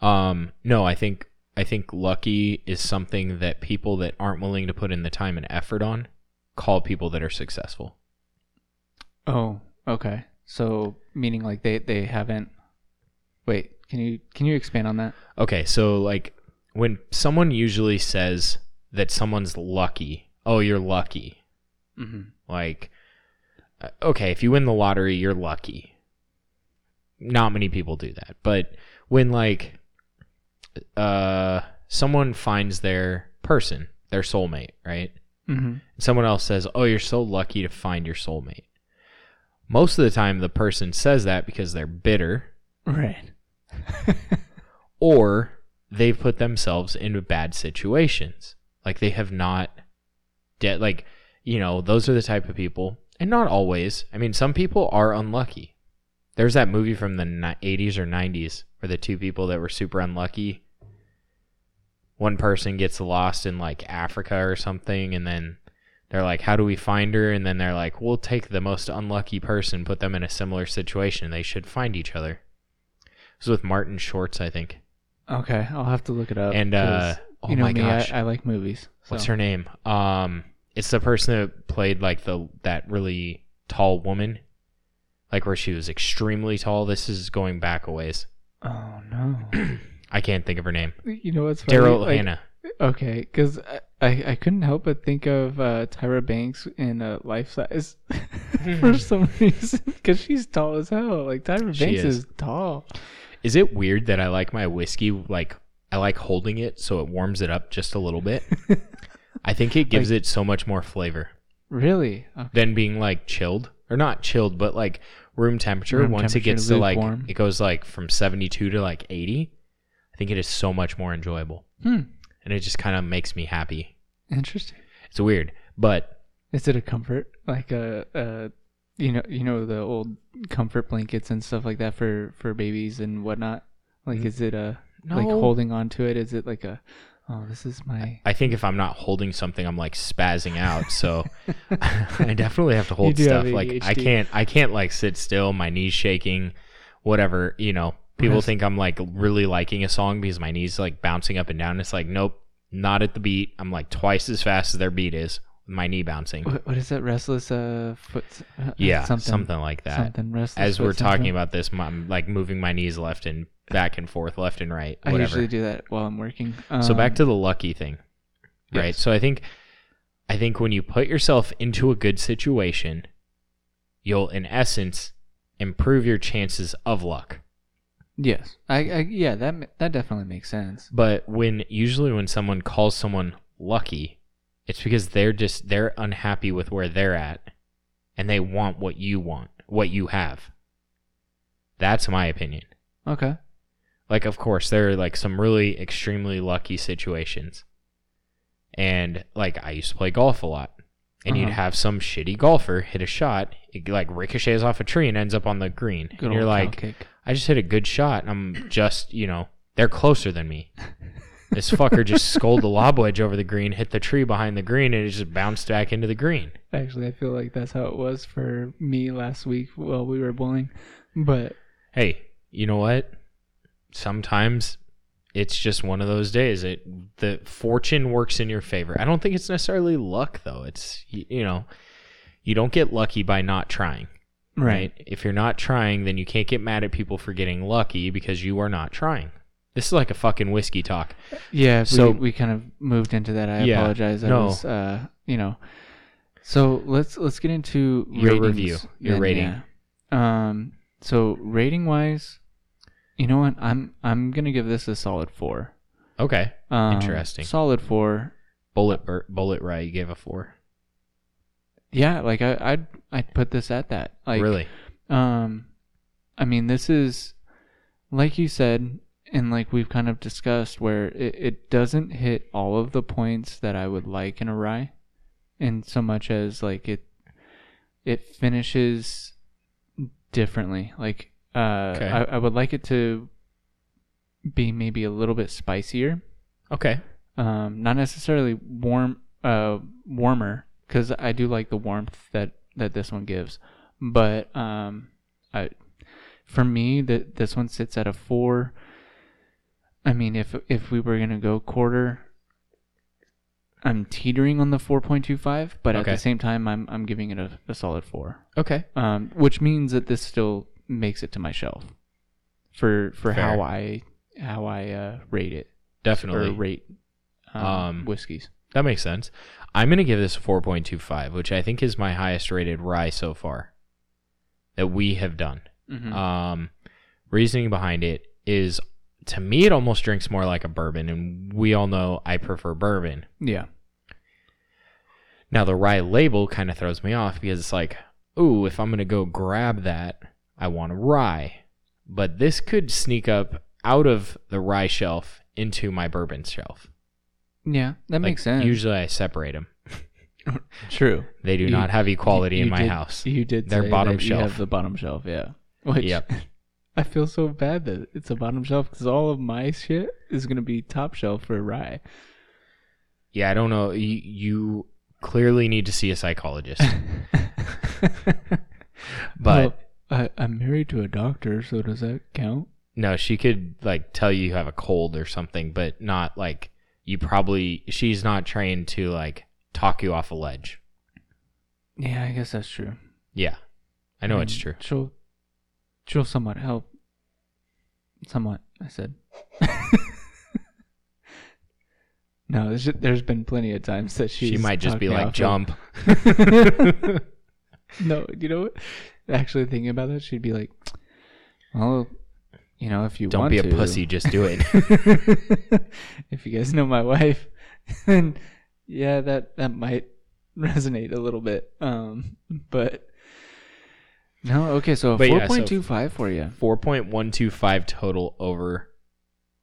Um, no, I think I think lucky is something that people that aren't willing to put in the time and effort on call people that are successful. Oh, okay. So meaning like they they haven't Wait, can you can you expand on that? Okay, so like when someone usually says that someone's lucky, oh, you're lucky. Mhm. Like, uh, okay, if you win the lottery, you're lucky. Not many people do that, but when like, uh, someone finds their person, their soulmate, right? Mhm. Someone else says, "Oh, you're so lucky to find your soulmate." Most of the time, the person says that because they're bitter, Right. or they've put themselves into bad situations. Like they have not, de- like you know, those are the type of people, and not always. I mean, some people are unlucky. There's that movie from the 80s or 90s where the two people that were super unlucky. One person gets lost in like Africa or something, and then they're like, "How do we find her?" And then they're like, "We'll take the most unlucky person, put them in a similar situation. They should find each other." It was with Martin Shorts, I think. Okay, I'll have to look it up. And uh, oh you know my me, gosh. I, I like movies. What's her name? Um, it's the person that played like the that really tall woman, like where she was extremely tall. This is going back a ways. Oh no. I can't think of her name. you know what's funny? Daryl Like, Hannah. Okay, because I, I I couldn't help but think of uh, Tyra Banks in uh, Life Size for some reason because she's tall as hell. Like Tyra She Banks is. is. tall. Is it weird that I like my whiskey like I like holding it so it warms it up just a little bit? I think it gives it so much more flavor Really? Okay. than being like chilled or not chilled, but like room temperature. Room Once it temperature, gets to like lukewarm. it goes like from seventy two to like eighty. I think it is so much more enjoyable. Hmm. and it just kind of makes me happy. Interesting. It's weird, but Is it a comfort? Like a, uh you know, you know the old comfort blankets and stuff like that for for babies and whatnot. Like, Mm. is it a like holding on to it? Is it like a oh, this is my I think if I'm not holding something, I'm like spazzing out. So I definitely have to hold stuff. Like I can't, I can't like sit still. My knees shaking, whatever. You know, people think I'm like really liking a song because my knees like bouncing up and down. It's like nope, not at the beat. I'm like twice as fast as their beat is. My knee bouncing. what, what is that restless uh foot? Uh, Yeah, something something, like that. something restless. As we're talking about this, I'm like moving my knees left and back and forth, left and right. I usually do that while I'm working. so back Um, to the lucky thing right yes. so i think i think when you put yourself into a good situation you'll in essence improve your chances of luck yes, I, I yeah that ma- that definitely makes sense. but when usually when someone calls someone lucky it's because they're just they're unhappy with where they're at and they want what you want what you have. That's my opinion. Okay. Like, of course, there are like some really extremely lucky situations. And like, I used to play golf a lot. And you'd Uh-huh. have some shitty golfer hit a shot, it like ricochets off a tree and ends up on the green. Good and you're old like, cake. I just hit a good shot. I'm just, you know, they're closer than me. This fucker just scolded the lob wedge over the green, hit the tree behind the green, and it just bounced back into the green. Actually, I feel like that's how it was for me last week while we were bowling. But Hey, you know what? Sometimes it's just one of those days. It the fortune works in your favor. I don't think it's necessarily luck though. It's y- you know, you don't get lucky by not trying. Right? If you're not trying, then you can't get mad at people for getting lucky because you are not trying. This is like a fucking whiskey talk. Yeah, So- we, we kind of moved into that. I Yeah, apologize. I no. was, uh, you know. So let's let's get into Your ratings review, your then, rating. yeah. Um. So rating wise, you know what? I'm I'm gonna give this a solid four. Okay. Um, Interesting. Solid four. Bulleit bur- Bulleit right you gave a 4. Yeah, like I I'd I'd put this at that. Like really? Um, I mean, this is like you said, and like we've kind of discussed, where it, it doesn't hit all of the points that I would like in a rye, in so much as like it it finishes differently. Like, uh, Okay. I, I would like it to be maybe a little bit spicier. Okay. Um, not necessarily warm, uh, warmer, because I do like the warmth that that this one gives. But um, I, for me, that this one sits at a four. I mean, if if we were gonna go quarter, I'm teetering on the four point two five, but at the same time, I'm I'm giving it a, a solid four. Okay. Um, which means that this still makes it to my shelf for for Fair. how I how I uh, rate it Definitely. or rate um, Um, whiskeys. That makes sense. I'm going to give this a 4.25, which I think is my highest rated rye so far that we have done. Mm-hmm. Um, reasoning behind it is to me, it almost drinks more like a bourbon, and we all know I prefer bourbon. yeah. Now, the rye label kind of throws me off because it's like, ooh, if I'm going to go grab that, I want a rye. But this could sneak up out of the rye shelf into my bourbon shelf. Yeah, that Like, makes sense. Usually I separate them. True. They do You- not have equality You in my did- house. You did They're say bottom that You shelf. have the bottom shelf, yeah. Which Yep. I feel so bad that it's a bottom shelf because all of my shit is gonna be top shelf for rye. Yeah, I don't know. You, you clearly need to see a psychologist. But Well, I, I'm married to a doctor, so does that count? no, she could like tell you you have a cold or something, but not like you probably she's not trained to like talk you off a ledge. Yeah, I guess that's true. Yeah. I know it's mean, true. She'll she'll somewhat help. Somewhat, I said. no, there's there's been plenty of times that she's She might just be like jump. no, you know what? Actually, thinking about that, she'd be like, "Well, you know, if you Don't be a to- pussy, just do it. if you guys know my wife, then yeah, that that might resonate a little bit. Um, but no, okay, so But four yeah, so- point two five for you. 4.125 total over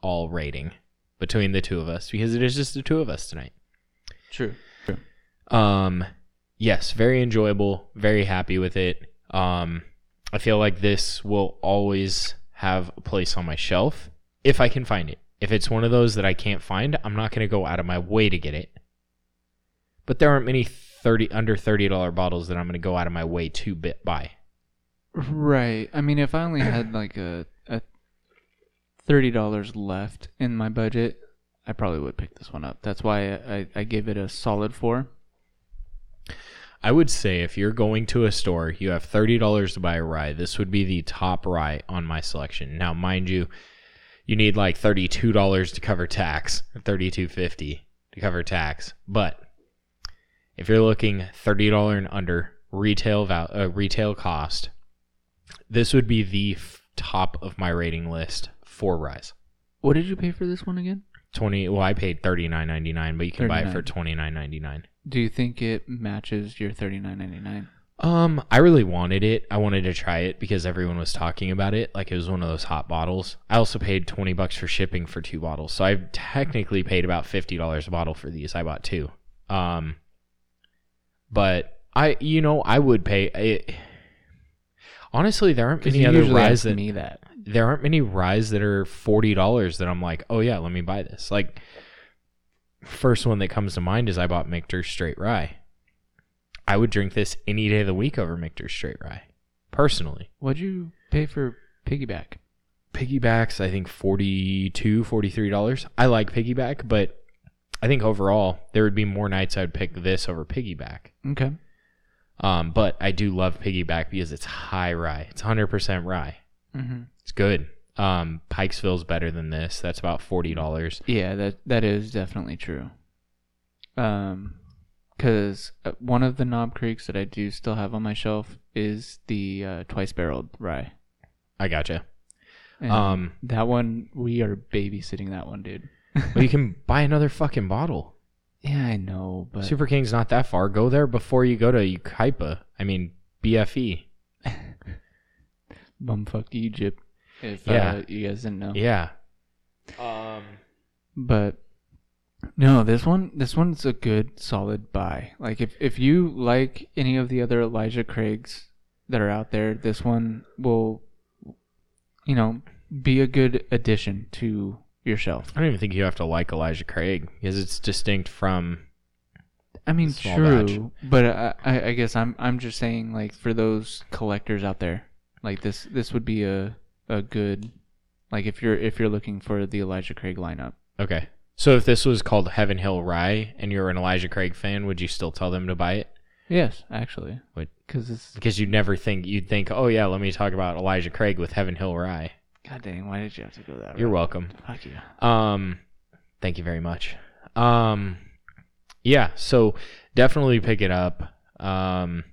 all rating between the two of us because it is just the two of us tonight. True. Um, yes, very enjoyable. Very happy with it. Um, I feel like this will always have a place on my shelf if I can find it. If it's one of those that I can't find, I'm not going to go out of my way to get it. But there aren't many thirty under thirty dollar bottles that I'm going to go out of my way to bit buy. Right. I mean, if I only had like a a thirty dollars left in my budget, I probably would pick this one up. That's why I, I, I gave it a solid four. I would say if you're going to a store, you have thirty dollars to buy a rye. This would be the top rye on my selection. Now, mind you, you need like thirty-two dollars to cover tax, thirty-two fifty to cover tax. But if you're looking thirty dollar and under retail val- uh, retail cost, this would be the f- top of my rating list for ryes. What did you pay for this one again? Twenty. Well, I paid thirty-nine ninety-nine, but you can buy it for 39. twenty-nine ninety-nine. Do you think it matches your thirty nine ninety nine? Um, I really wanted it. I wanted to try it because everyone was talking about it. Like it was one of those hot bottles. I also paid twenty bucks for shipping for two bottles, so I've technically paid about fifty dollars a bottle for these. I bought two. Um, but I, you know, I would pay. It, honestly, there aren't many you other ask that me that. There aren't many ryes that are forty dollars that I'm like, oh yeah, let me buy this. Like, first one that comes to mind is I bought Michter's Straight Rye. I would drink this any day of the week over Michter's Straight Rye, personally. What'd you pay for piggyback? Piggybacks, I think 42 $43. I like Piggyback, but I think overall there would be more nights I'd pick this over Piggyback. Okay. Um, but I do love Piggyback because it's high rye. It's 100% rye. Mm-hmm. It's good. Um, Pikesville's better than this. That's about forty dollars. Yeah, that that is definitely true. Um, because one of the Knob Creeks that I do still have on my shelf is the uh, twice barreled rye. I gotcha. And Um, that one we are babysitting that one, dude. well, you can buy another fucking bottle. Yeah, I know, but Super King's not that far. Go there before you go to Yucaipa. I mean. BFE. Bumfuck Egypt. If Yeah. uh, you guys didn't know, Yeah. Um. but no, this one this one's a good solid buy. Like if if you like any of the other Elijah Craigs that are out there, this one will, you know, be a good addition to your shelf. I don't even think you have to like Elijah Craig because it's distinct from. I mean, true, batch. but I, I I guess I'm I'm just saying like for those collectors out there, like this this would be a a good like if you're if you're looking for the Elijah Craig lineup. Okay. So if this was called Heaven Hill Rye and you're an Elijah Craig fan, would you still tell them to buy it? Yes, actually, Would- because it's Because you'd never think you'd think, oh yeah, let me talk about Elijah Craig with Heaven Hill Rye. God dang, why did you have to go that You're route? welcome. Fuck you. Um, thank you very much. Um, yeah, so definitely pick it up. Um,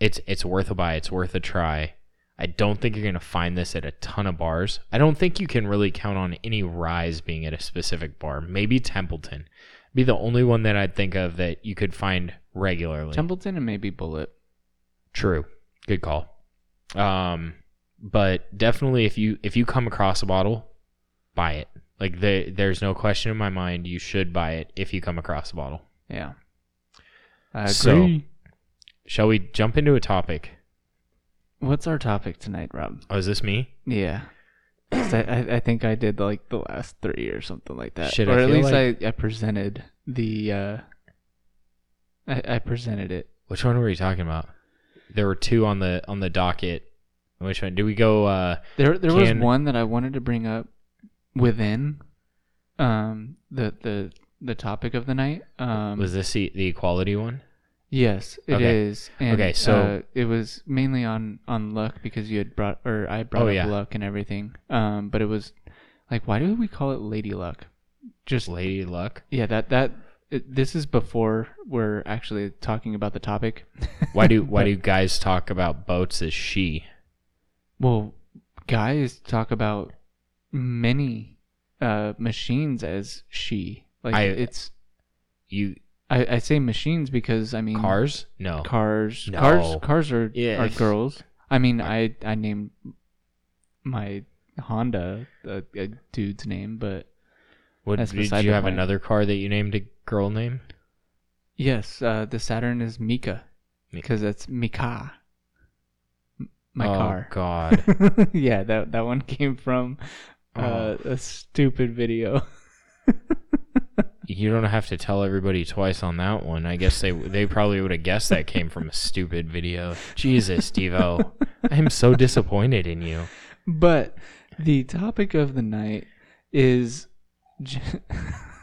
it's it's worth a buy. It's worth a try. I don't think you're gonna find this at a ton of bars. I don't think you can really count on any ryes being at a specific bar. Maybe Templeton, be the only one that I'd think of that you could find regularly. Templeton and maybe Bulleit. True. Good call. Um, but definitely if you if you come across a bottle, buy it. Like the, there's no question in my mind you should buy it if you come across a bottle. Yeah. I So- agree. Shall we jump into a topic? What's our topic tonight, Rob? Oh, is this me? Yeah. 'Cause I, I, I think I did like the last three or something like that. Shit, or I at feel least like- I, I presented the uh I, I presented it. Which one were you talking about? There were two on the on the docket. Which one? Did we go uh There there was one that I wanted to bring up within um the the the topic of the night. Um was this the, the equality one? Yes, it is. Okay. And, Okay, so- uh, it was mainly on on luck because you had brought or I brought Oh, up yeah. luck and everything. Um, but it was like, why do we call it Lady Luck? Just Lady Luck. yeah, that that it, this is before we're actually talking about the topic. Why do why do guys talk about boats as she? well guys talk about many uh machines as she like I- it's You I, I say machines because I mean cars? No. cars No. cars cars are Yeah. are girls i mean i i named my honda a, a dude's name but What That's did beside you the have point. another car that you named a girl name? yes uh the saturn is mika Mi- because it's mika M- my oh, car God. yeah that that one came from uh, Oh. a stupid video You don't have to tell everybody twice on that one. I guess they they probably would have guessed that came from a stupid video. Jesus, Devo. I am so disappointed in you. but the topic of the night is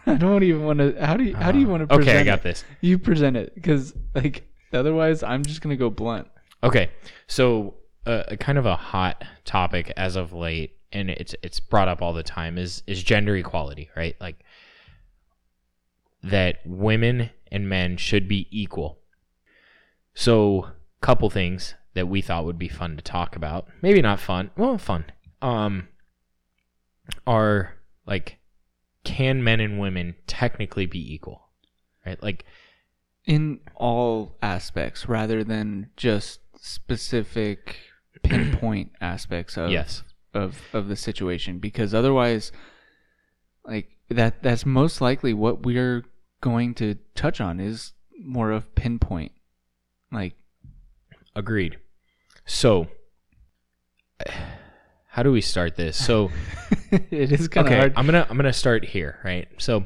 I don't even want to. How do you how do you want to? Uh, Okay, I present got it? this. You present it because like otherwise I'm just gonna go blunt. Okay, so uh, a kind of a hot topic as of late, and it's it's brought up all the time is is gender equality, right? Like that women and men should be equal. So, couple things that we thought would be fun to talk about. Maybe not fun. Well, fun. Um are like can men and women technically be equal? Right? Like in all aspects rather than just specific pinpoint aspects of Yes. of of the situation because otherwise like that that's most likely what we're going to touch on is more of pinpoint like Agreed. So, how do we start this? So, it is kind of okay, hard I'm gonna I'm gonna start here, right? So,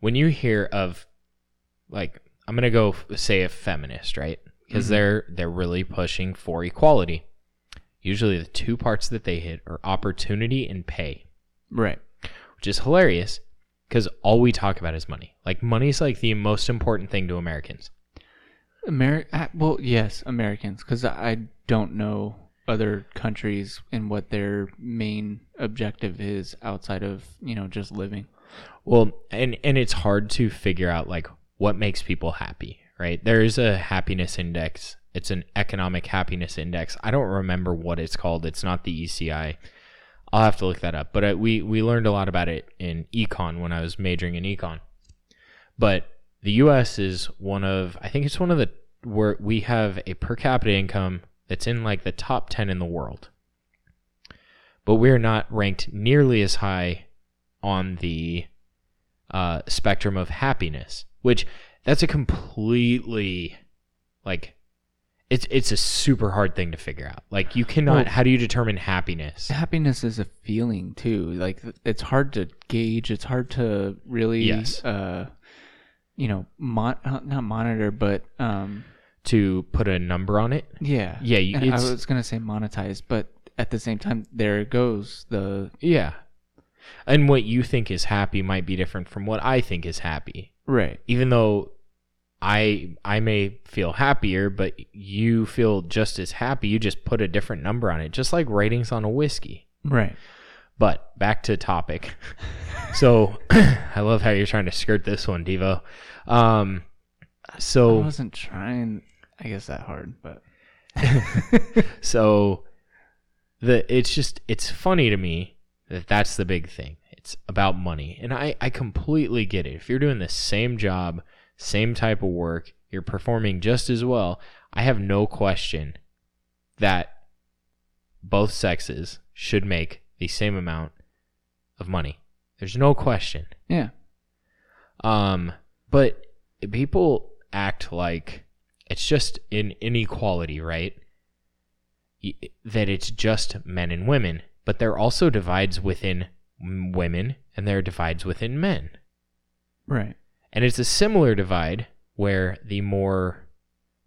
when you hear of, like, I'm gonna go say a feminist, right? Because Mhm. they're they're really pushing for equality. Usually, the two parts that they hit are opportunity and pay, right which is hilarious because all we talk about is money. Like, money's like the most important thing to Americans. Ameri- uh, well yes Americans cuz I don't know other countries and what their main objective is outside of you know just living Well, and and it's hard to figure out like what makes people happy, right? There is a happiness index. It's an economic happiness index. I don't remember what it's called. It's not the ECI. I'll have to look that up. But uh, we we learned a lot about it in econ when I was majoring in econ. But the U.S. is one of I think it's one of the where we have a per capita income that's in like the top ten in the world. But we're not ranked nearly as high on the uh, spectrum of happiness, which that's a completely like it's it's a super hard thing to figure out. Like you cannot. Well- how do you determine happiness? happiness is a feeling too like it's hard to gauge it's hard to really Yes. uh you know mon- uh, not monitor but um To put a number on it? yeah Yeah, you, i was gonna say monetize but at the same time there goes the yeah. And what you think is happy might be different from what I think is happy. right Even though I I may feel happier, but you feel just as happy. You just put a different number on it, just like ratings on a whiskey. right But back to topic. so I love how you're trying to skirt this one, Devo. Um, so i wasn't trying i guess that hard but so the it's just it's funny to me that that's the big thing. It's about money, and I I completely get it. If you're doing the same job, same type of work, you're performing just as well. I have no question that both sexes should make the same amount of money. There's no question. yeah Um, but people act like it's just an inequality, right? That it's just men and women, but there are also divides within women and there are divides within men. right And it's a similar divide where the more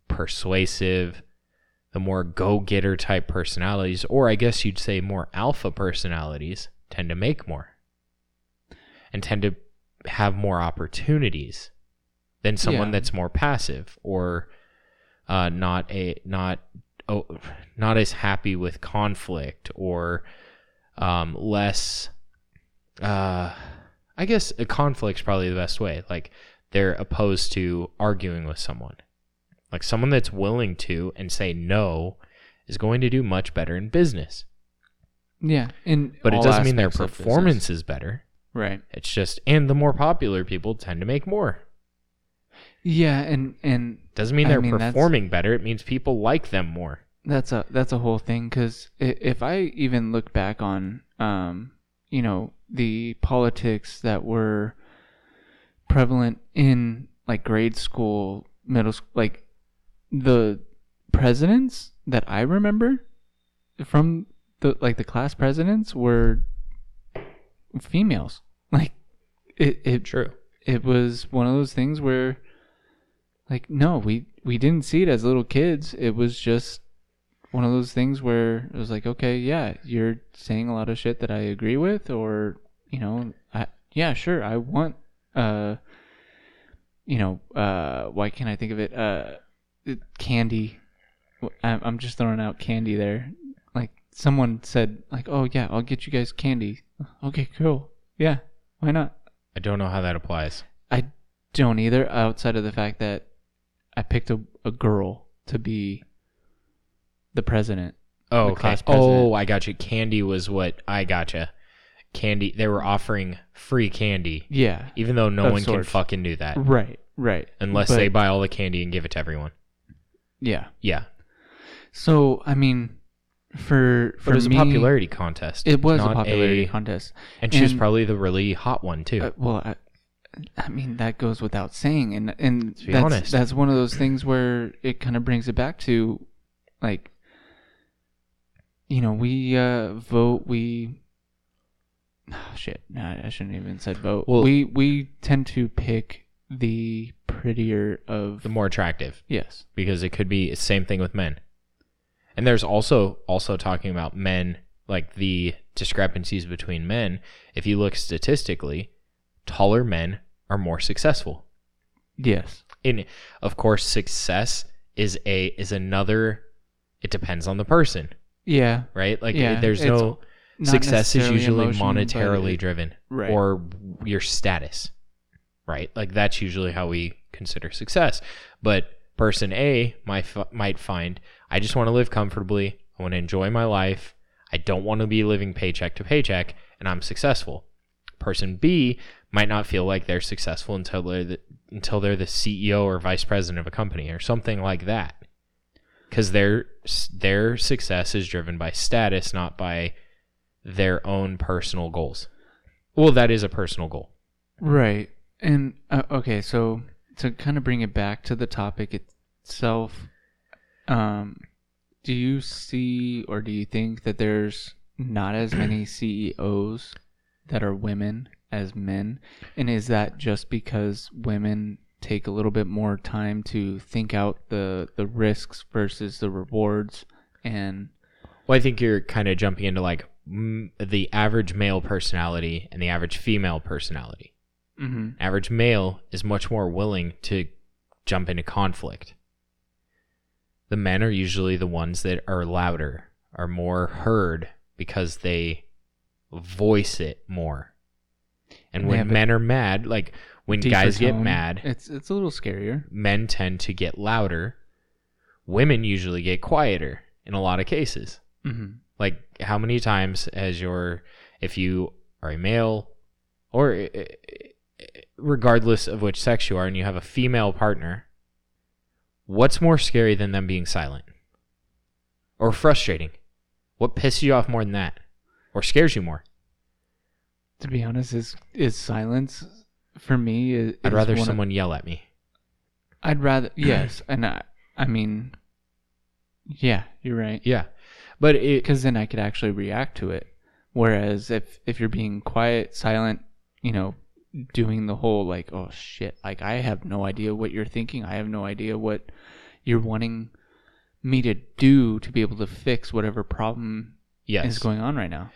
persuasive, the more go getter type personalities, or I guess you'd say more alpha personalities, tend to make more and tend to have more opportunities than someone Yeah. that's more passive or uh, not a not oh, not as happy with conflict or um, less uh, I guess a conflict's probably the best way. Like they're opposed to arguing with someone. Like someone that's willing to and say no is going to do much better in business. yeah and But it doesn't mean their aspects of business. performance is better. right It's just and the more popular people tend to make more. yeah and and Doesn't mean they're mean, performing better. It means people like them more. that's a that's a whole thing because if I even look back on um you know the politics that were prevalent in like grade school middle school like the presidents that I remember from the like the class presidents were females like it it True. it was one of those things where like no we we didn't see it as little kids it was just one of those things where it was like okay yeah you're saying a lot of shit that i agree with or you know I, yeah sure i want uh you know uh why can't i think of it? Uh candy. I'm, just throwing out candy there. Like someone said like oh yeah i'll get you guys candy. Okay cool. Yeah why not? I don't know how that applies. I don't either, outside of the fact that I picked a, a girl to be the president. Oh, The okay. class president. Oh, I got you. Candy was what I gotcha. candy. They were offering free candy, Yeah. even though no Of one can fucking do that Right. Right. unless But- they buy all the candy and give it to everyone. Yeah. Yeah, So I mean, for for but it was me, a popularity contest. It was a popularity contest. and she was probably the really hot one too. Uh, well, I, I mean that goes without saying, and and that's honest. that's one of those things where it kind of brings it back to, like, you know, we uh, vote. We oh, shit. Nah, I shouldn't even said vote. Well- we we tend to pick the prettier of the more attractive yes. because it could be same thing with men. And there's also also talking about men like the discrepancies between men. If you look statistically, taller men are more successful. Yes. And of course, success is a is another. It depends on the person, Yeah. right? Like Yeah, there's it's no success is usually emotion, monetarily it- driven Right. or your status, right? Like that's usually how we consider success. But person A might might find I just want to live comfortably. I want to enjoy my life. I don't want to be living paycheck to paycheck, and I'm successful. Person B might not feel like they're successful until they're the, until they're the CEO or vice president of a company or something like that, because their their success is driven by status, not by their own personal goals. Well, that is a personal goal. Right. And uh, okay, so to kind of bring it back to the topic itself, um, do you see or do you think that there's not as many CEOs that are women as men? And is that just because women take a little bit more time to think out the the risks versus the rewards and Well, I think you're kind of jumping into like mm, the average male personality and the average female personality. mm-hmm. Average male is much more willing to jump into conflict. The men are usually the ones that are louder, are more heard because they voice it more. And when men are mad, like when deeper guys get mad, It's it's a little scarier. men tend to get louder. Women usually get quieter in a lot of cases. Mm-hmm. Like, how many times has your, if you are a male, or eh, eh, regardless of which sex you are, and you have a female partner, what's more scary than them being silent? Or frustrating? What pisses you off more than that? Or scares you more? To be honest, is is silence for me? Is, I'd rather one of- someone yell at me. I'd rather yes, and I, I mean, yeah, you're right. Yeah. But it, Because then I could actually react to it. Whereas if if you're being quiet, silent, you know, doing the whole like, oh shit, like I have no idea what you're thinking. I have no idea what you're wanting me to do to be able to fix whatever problem yes. is going on right now.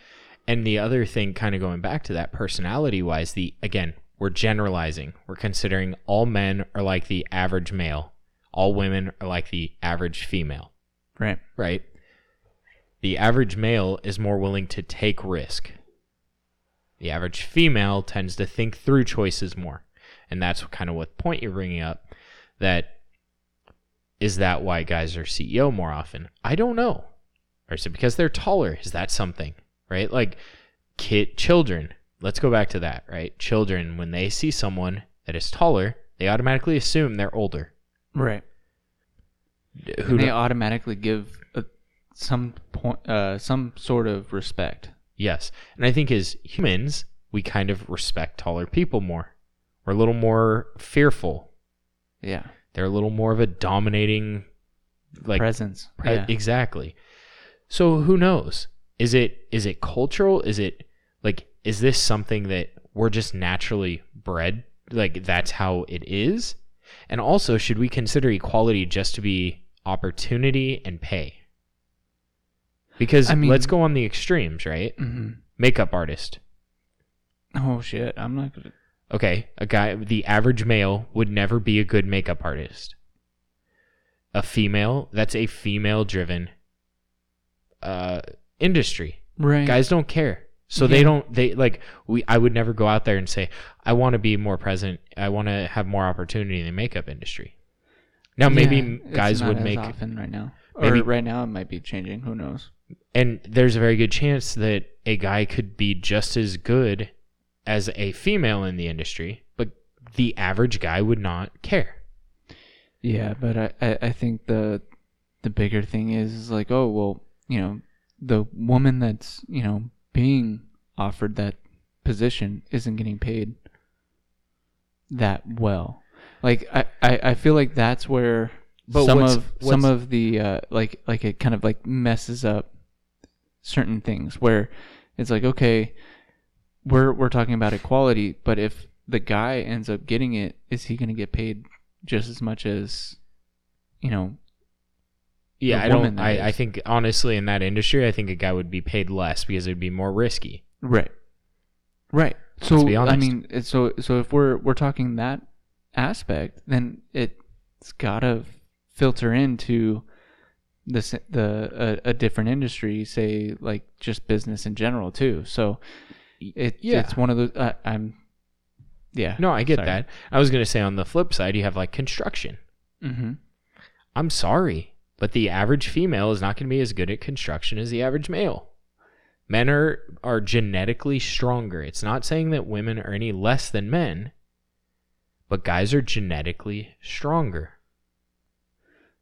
And the other thing, kind of going back to that personality wise, the again, we're generalizing. We're considering all men are like the average male, all women are like the average female, Right. right? The average male is more willing to take risk. The average female tends to think through choices more. And that's kind of what point you're bringing up that is that why guys are CEO more often? I don't know. Or is it because they're taller? Is that something? Right? Like kid children. Let's go back to that, right? Children when they see someone that is taller, they automatically assume they're older. Right. Who and they automatically give a, some point, uh, some sort of respect. Yes. And I think as humans, we kind of respect taller people more. We're a little more fearful. Yeah. They're a little more of a dominating like Presence. Pre- yeah. Exactly. So who knows? Is it is it cultural? Is it is this something that we're just naturally bred? Like that's how it is? And also, should we consider equality just to be opportunity and pay? Because I mean- let's go on the extremes, right? hmm Makeup artist. Oh shit! I'm not gonna. Okay, a guy, the average male would never be a good makeup artist. A female, that's a female driven uh, industry. Right. Guys don't care. So they don't, they like, we, I would never go out there and say, I want to be more present. I want to have more opportunity in the makeup industry. Now, maybe Yeah, guys would make, often right now. maybe- or right now it might be changing. Who knows? and there's a very good chance that a guy could be just as good as a female in the industry, but the average guy would not care. Yeah, but I, I, I think the the bigger thing is, is like, oh well, you know, the woman that's, you know, being offered that position isn't getting paid that well. Like I, I, I feel like that's where But some what's- of some of the uh, like like it kind of like messes up certain things where it's like okay we're we're talking about equality but if the guy ends up getting it is he going to get paid just as much as you know Yeah, I don't. I, I think honestly, in that industry, I think a guy would be paid less because it would be more risky. right right so i mean so so if we're we're talking that aspect then it's got to filter into the the a, a different industry say like just business in general too so it, Yeah. it's one of those I i'm yeah No, I get Sorry. that. I was gonna say on the flip side, you have like construction. mm-hmm. I'm sorry, but the average female is not going to be as good at construction as the average male. Men are are genetically stronger. It's not saying that women are any less than men, but guys are genetically stronger.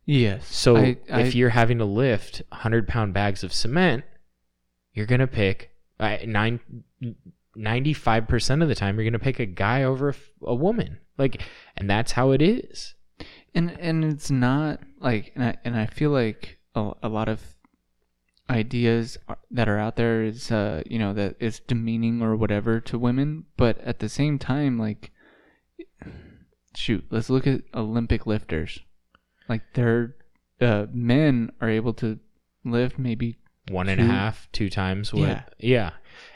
yes So I, I, if you're having to lift 100 pound bags of cement, you're going to pick uh, nine, 95% of the time, you're going to pick a guy over a woman. Like, and that's how it is. and and it's not like and I, and I feel like a, a lot of ideas that are out there is uh you know that is demeaning or whatever to women but at the same time like shoot let's look at olympic lifters like they're uh men are able to lift maybe One and a half, two times what? Yeah. yeah.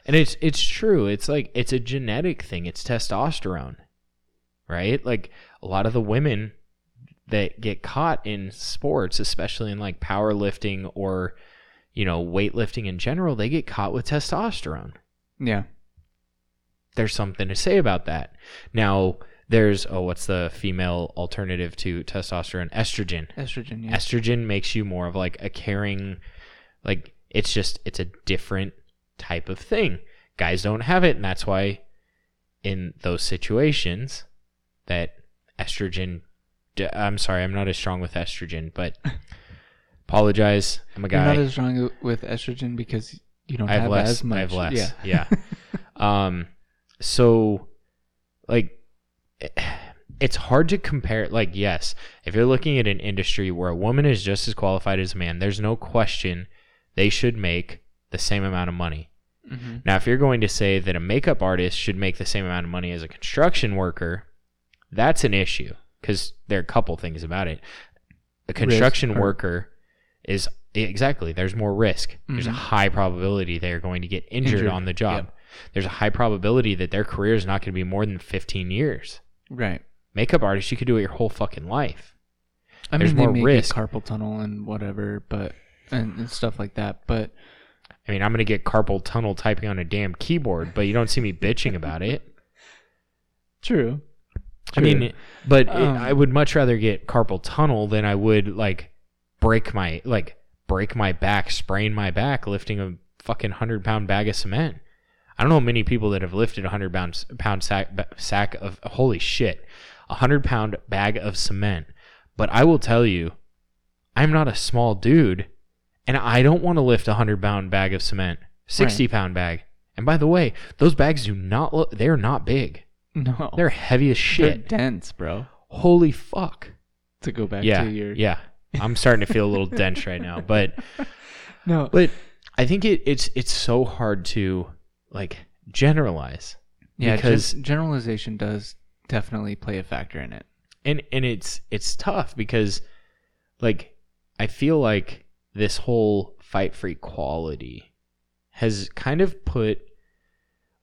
And it's it's true. It's like it's a genetic thing. It's testosterone, right? Like a lot of the women that get caught in sports, especially in like powerlifting or you know weightlifting in general, they get caught with testosterone. yeah There's something to say about that. Now there's oh, what's the female alternative to testosterone? Estrogen estrogen yeah estrogen makes you more of like a caring like it's just it's a different type of thing guys don't have it and that's why in those situations that estrogen i'm sorry i'm not as strong with estrogen but apologize i'm a you're guy not as strong with estrogen because you don't I have have, less. as much I have less. yeah Yeah. um. So, like, it's hard to compare. Like, yes, if you're looking at an industry where a woman is just as qualified as a man, there's no question they should make the same amount of money. hmm Now, if you're going to say that a makeup artist should make the same amount of money as a construction worker, that's an issue because there are a couple things about it. A construction or- worker is exactly there's more risk. There's a Mhm. high probability they are going to get injured, Injured, on the job. There's a high probability that their career is not going to be more than 15 years. right Makeup artist, you could do it your whole fucking life. I There's mean, they more may risk. get carpal tunnel and whatever, but and, and stuff like that. But I mean, I'm going to get carpal tunnel typing on a damn keyboard, but you don't see me bitching about it. true. I mean, but it, Um, I would much rather get carpal tunnel than I would like break my like break my back, sprain my back lifting a fucking hundred pound bag of cement. I don't know many people that have lifted a hundred pound pound sack sack of holy shit, a hundred pound bag of cement. But I will tell you, I'm not a small dude, and I don't want to lift a hundred pound bag of cement, sixty pound bag. And by the way, those bags do not look. They're not big. No, They're heavy as shit. They're dense, bro. Holy fuck. To go back yeah. to your Yeah. I'm starting to feel a little dense right now, but no, but I think it, it's it's so hard to like generalize. yeah, because- generalization does definitely play a factor in it. And and it's it's tough because like I feel like this whole fight for equality has kind of put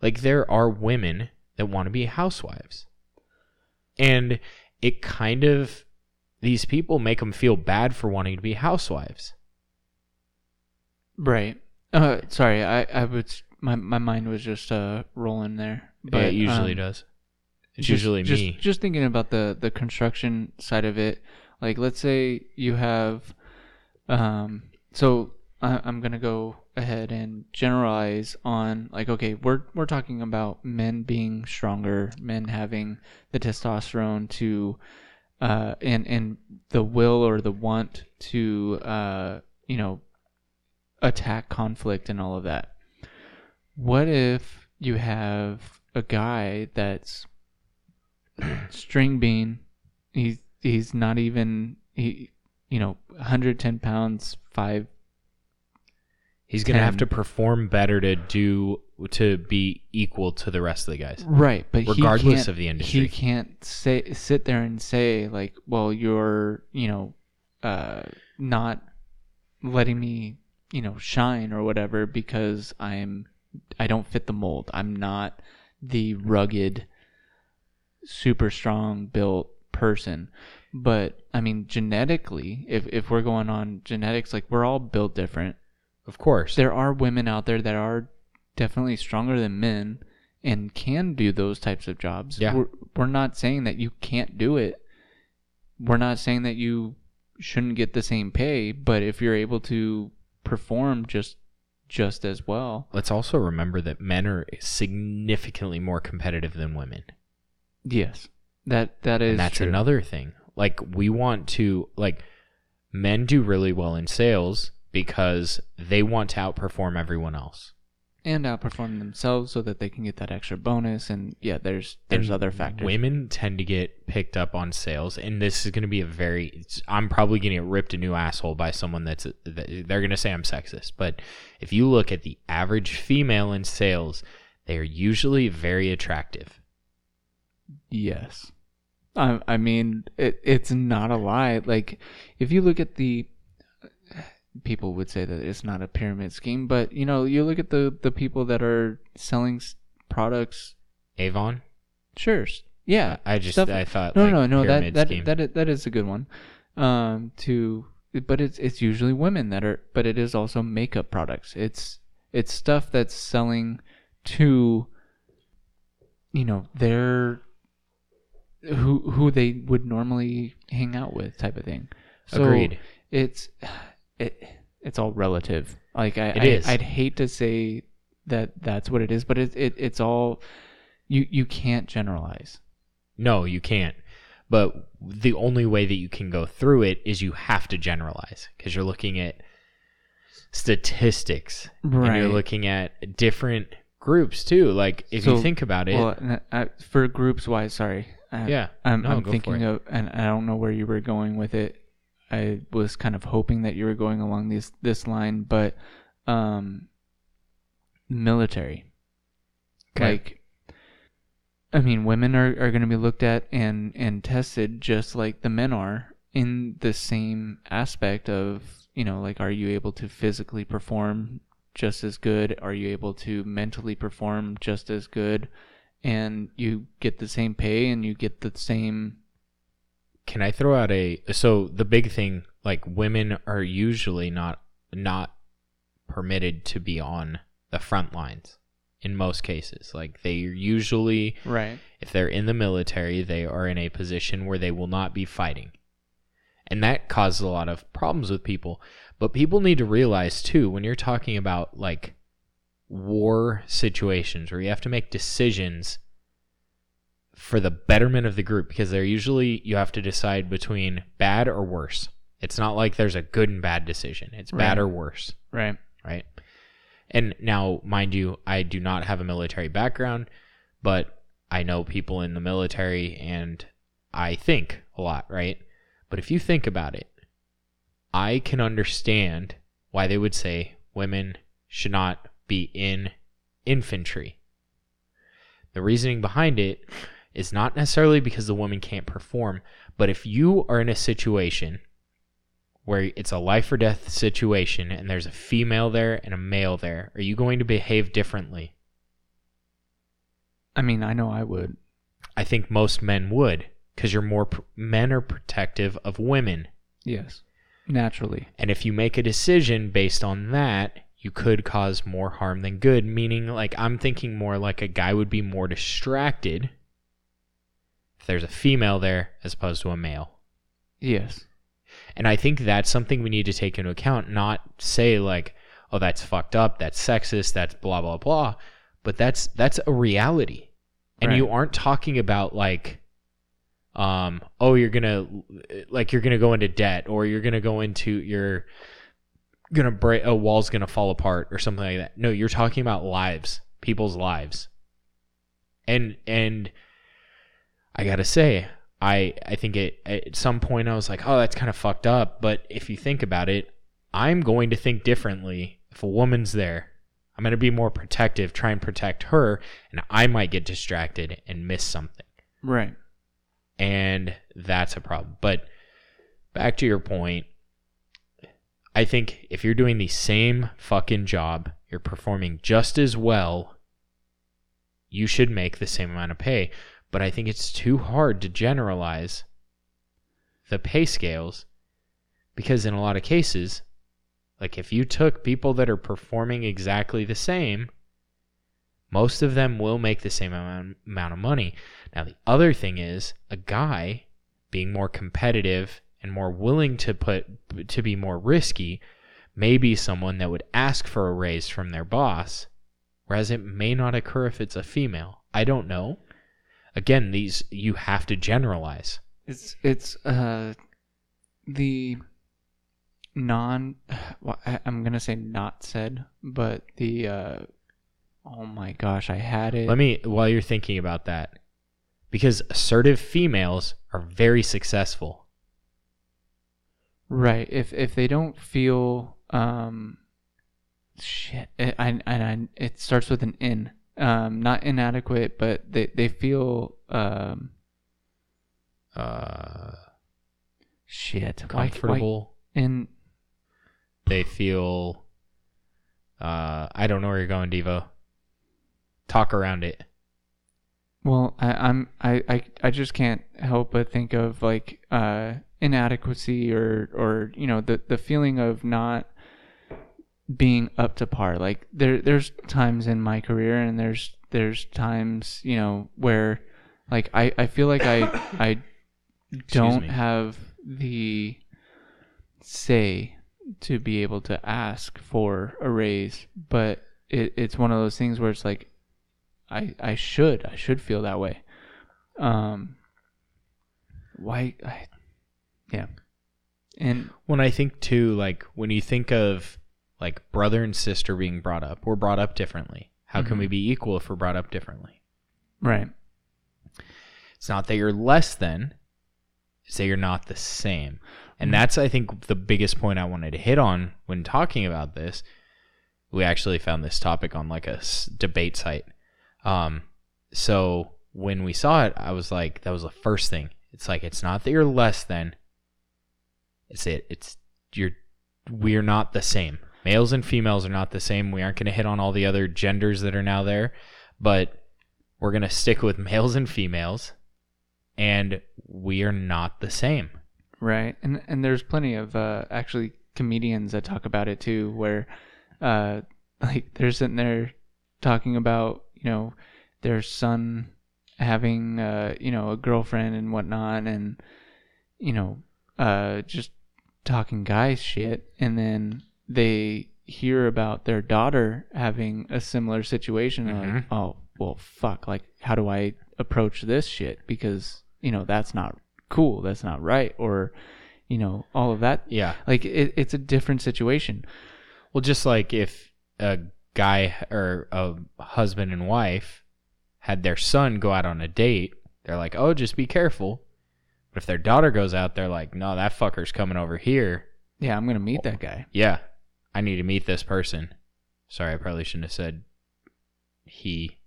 like there are women that want to be housewives. And it kind of these people make them feel bad for wanting to be housewives. Right. Uh, sorry, I I was my my mind was just uh rolling there. But it usually um, does. It's just- usually just, me. Just thinking about the the construction side of it, like let's say you have, um, so I, I'm gonna go ahead and generalize on like okay, we're we're talking about men being stronger, men having the testosterone to, uh, and and the will or the want to, uh, you know, attack conflict and all of that. What if you have a guy that's string bean? He's he's not even he you know 110 pounds, five He's gonna have to perform better to do to be equal to the rest of the guys. Right, but Regardless of the industry. he can't say sit there and say like, "Well, you're you know, uh, not letting me you know shine or whatever because I'm I don't fit the mold. I'm not the rugged, super strong built person." But I mean, genetically, if if we're going on genetics, like we're all built different Of course. there are women out there that are definitely stronger than men and can do those types of jobs. Yeah. We're, we're not saying that you can't do it. We're not saying that you shouldn't get the same pay, but if you're able to perform just just as well, Let's also remember that men are significantly more competitive than women. yes. That that is and that's true. another thing. Like we want to like men do really well in sales because they want to outperform everyone else. and outperform themselves so that they can get that extra bonus and yeah, there's there's And other factors. Women tend to get picked up on sales, and this is going to be a very. It's, I'm probably going to get ripped a new asshole by someone that's. That, they're going to say I'm sexist, but if you look at the average female in sales, they are usually very attractive. Yes. I, I mean, it, it's not a lie. Like, if you look at the. People would say that it's not a pyramid scheme, but, you know, you look at the, the people that are selling s- products. Avon, Sure. Yeah. I just stuff- I thought No, like, no, no. That, that, scheme. that, is, that is a good one. Um, to. But it's it's usually women that are, but it is also makeup products. It's it's stuff that's selling to, you know, their who who they would normally hang out with type of thing. So Agreed. It's it it's all relative. Like I, It I is. I'd hate to say that that's what it is, but it, it it's all you you can't generalize. No, you can't. But the only way that you can go through it is you have to generalize because you're looking at statistics and Right. you're looking at different groups too. Like if you think about it, Well, I, uh, for groups wise, sorry. I, yeah, I'm, no, I'm thinking of, and I don't know where you were going with it. I was kind of hoping that you were going along this this line, but um, military. Okay. Like, I mean, women are, are going to be looked at and and tested just like the men are in the same aspect of you know like are you able to physically perform just as good? Are you able to mentally perform just as good? And you get the same pay and you get the same can I throw out a so the big thing like women are usually not not permitted to be on the front lines in most cases. Like they usually right. if they're in the military, they are in a position where they will not be fighting. And that causes a lot of problems with people. But people need to realize too when you're talking about like war situations where you have to make decisions for the betterment of the group because they're usually you have to decide between bad or worse. It's not like there's a good and bad decision. It's bad or worse Right. right? And now, mind you, I do not have a military background, but I know people in the military and I think a lot, right? But if you think about it, I can understand why they would say women should not be in infantry. The reasoning behind it is not necessarily because the woman can't perform, but if you are in a situation where it's a life or death situation and there's a female there and a male there, are you going to behave differently? I mean, I know I would. I think most men would because you're more pr- men are protective of women. Yes. Naturally. And if you make a decision based on that, you could cause more harm than good, meaning like I'm thinking more like a guy would be more distracted there's a female there as opposed to a male. Yes. And I think that's something we need to take into account, not say like, oh, that's fucked up, that's sexist, that's blah blah blah. But that's that's a reality. And you aren't talking about like um, oh, you're gonna like you're gonna go into debt or you're gonna go into you're gonna break a wall's gonna fall apart or something like that. No, you're talking about lives, people's lives. And and I gotta say, I I think it at some point I was like, oh, that's kind of fucked up. But if you think about it, I'm going to think differently if a woman's there. I'm gonna be more protective, try and protect her, and I might get distracted and miss something Right. and that's a problem. But back to your point, I think if you're doing the same fucking job, you're performing just as well, you should make the same amount of pay. But I think it's too hard to generalize the pay scales because in a lot of cases, like if you took people that are performing exactly the same, most of them will make the same amount, of money. Now, the other thing is a guy being more competitive and more willing to put to be more risky may be someone that would ask for a raise from their boss, whereas it may not occur if it's a female. I don't know. Again, these you have to generalize. It's it's uh the non well, I'm gonna say not said, but the uh oh my gosh, I had it. Let me while you're thinking about that, because assertive females are very successful. Right. If if they don't feel um shit, it, I, I, I it starts with an in. Um, not inadequate, but they they feel um Uh, shit. Why- why- comfortable. in they feel uh I don't know where you're going, Devo. Talk around it. Well, I, I'm I, I I just can't help but think of like uh, inadequacy or or you know the the feeling of not being up to par. Like there there's times in my career and there's there's times you know where like I I feel like I I don't have the say to be able to ask for a raise, but it, it's one of those things where it's like I I should I should feel that way. Um why I yeah. And When I think too, like when you think of like brother and sister being brought up, we're brought up differently. How can Mhm. we be equal if we're brought up differently? right. It's not that you're less than, it's that you're not the same. And Mhm. that's, I think, the biggest point I wanted to hit on when talking about this. We actually found this topic on like a s- debate site. Um, so when we saw it, I was like, that was the first thing. It's like, it's not that you're less than, it's it. It's, you're, we're not the same. Males and females are not the same. We aren't going to hit on all the other genders that are now there, but we're going to stick with males and females and we are not the same. Right. And and there's plenty of uh actually comedians that talk about it too where uh like they're sitting there talking about, you know, their son having uh, you know, a girlfriend and whatnot and you know, uh just talking guy shit and then they hear about their daughter having a similar situation they're like, mm-hmm. oh well fuck, like how do I approach this shit? Because, you know, that's not cool, that's not right, or you know, all of that. Yeah. Like it, it's a different situation. Well, just like if a guy or a husband and wife had their son go out on a date, they're like, "Oh, just be careful." But if their daughter goes out, they're like, "No, that fucker's coming over here." Yeah, I'm gonna meet that guy. Yeah, I need to meet this person. Sorry, I probably shouldn't have said he.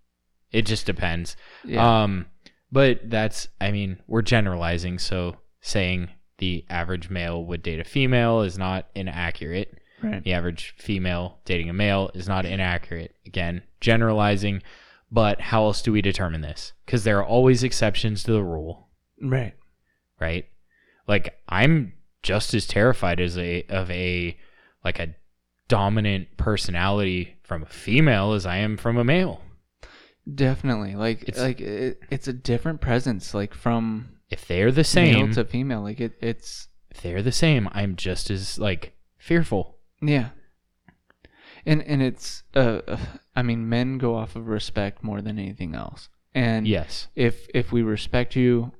It just depends. Yeah. Um, but that's, I mean, we're generalizing, so saying the average male would date a female is not inaccurate. right. The average female dating a male is not inaccurate. Again, generalizing, but how else do we determine this? Because there are always exceptions to the rule, Right. right? Like I'm just as terrified as a of a like a dominant personality from a female as I am from a male. Definitely. Like It's- like it, it's a different presence like from If they're the same male to female. Like it, it's they're the same. I'm just as like fearful. Yeah. And and it's uh uh, I mean men go off of respect more than anything else. And Yes. if if we respect you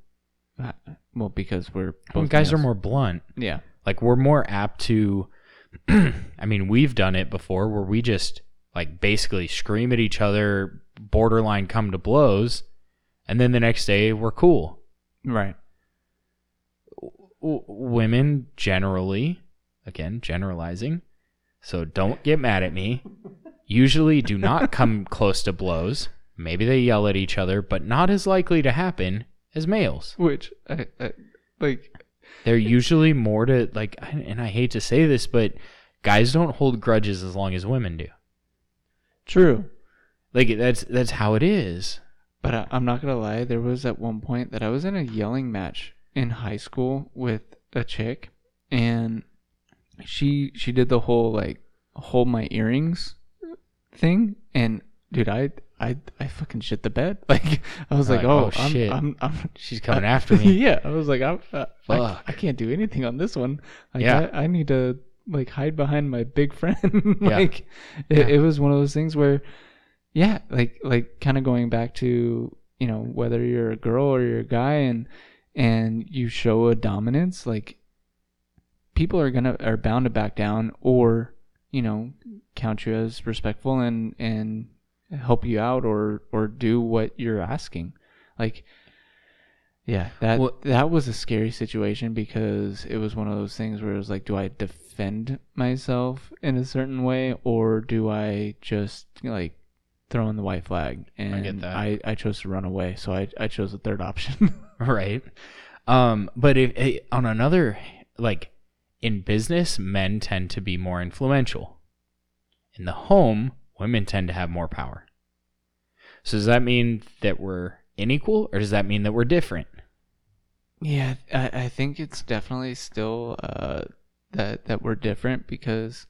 uh, well because we're Well, guys are more blunt. Yeah. Like we're more apt to I mean, we've done it before where we just like basically scream at each other, borderline come to blows, and then the next day we're cool. Right. W- women generally, again, generalizing, so don't get mad at me, usually do not come close to blows. Maybe they yell at each other, but not as likely to happen as males. Which I, I like They're usually more to like, and I hate to say this, but guys don't hold grudges as long as women do. true. Like that's that's how it is. But I, I'm not gonna lie. There was at one point that I was in a yelling match in high school with a chick, and she she did the whole like hold my earrings thing, and dude, I I I fucking shit the bed. Like I was like, like, oh, "Oh, I'm, shit. I'm I'm She's coming after me. yeah, I was like, I'm, uh, I. I can't do anything on this one. Like, Yeah. I, I need to like hide behind my big friend. Yeah. like, it, Yeah. it was one of those things where, yeah, like like kind of going back to you know whether you're a girl or you're a guy and and you show a dominance, like people are gonna are bound to back down or you know count you as respectful and and help you out or or do what you're asking like yeah that Well- that was a scary situation because it was one of those things where it was like do i defend myself in a certain way or do i just like throw in the white flag and get that. I, I chose to run away so i i chose the third option right? Um, but if eh, on another like in business, men tend to be more influential. In the home, women tend to have more power. So does that mean that we're unequal, or does that mean that we're different? Yeah, I, I think it's definitely still uh, that that we're different because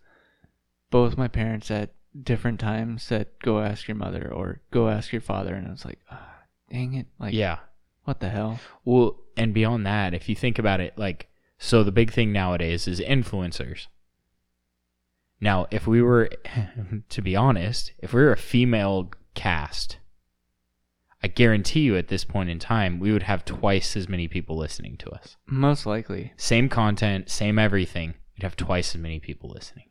both my parents at different times said, "Go ask your mother" or "Go ask your father," and I was like, ah, "Dang it! Like, yeah. what the hell?" Well, and beyond that, if you think about it, like, so the big thing nowadays is influencers. Now, if we were, to be honest, if we were a female cast, I guarantee you at this point in time, we would have twice as many people listening to us. Most likely, Same content, same everything. We'd have twice as many people listening.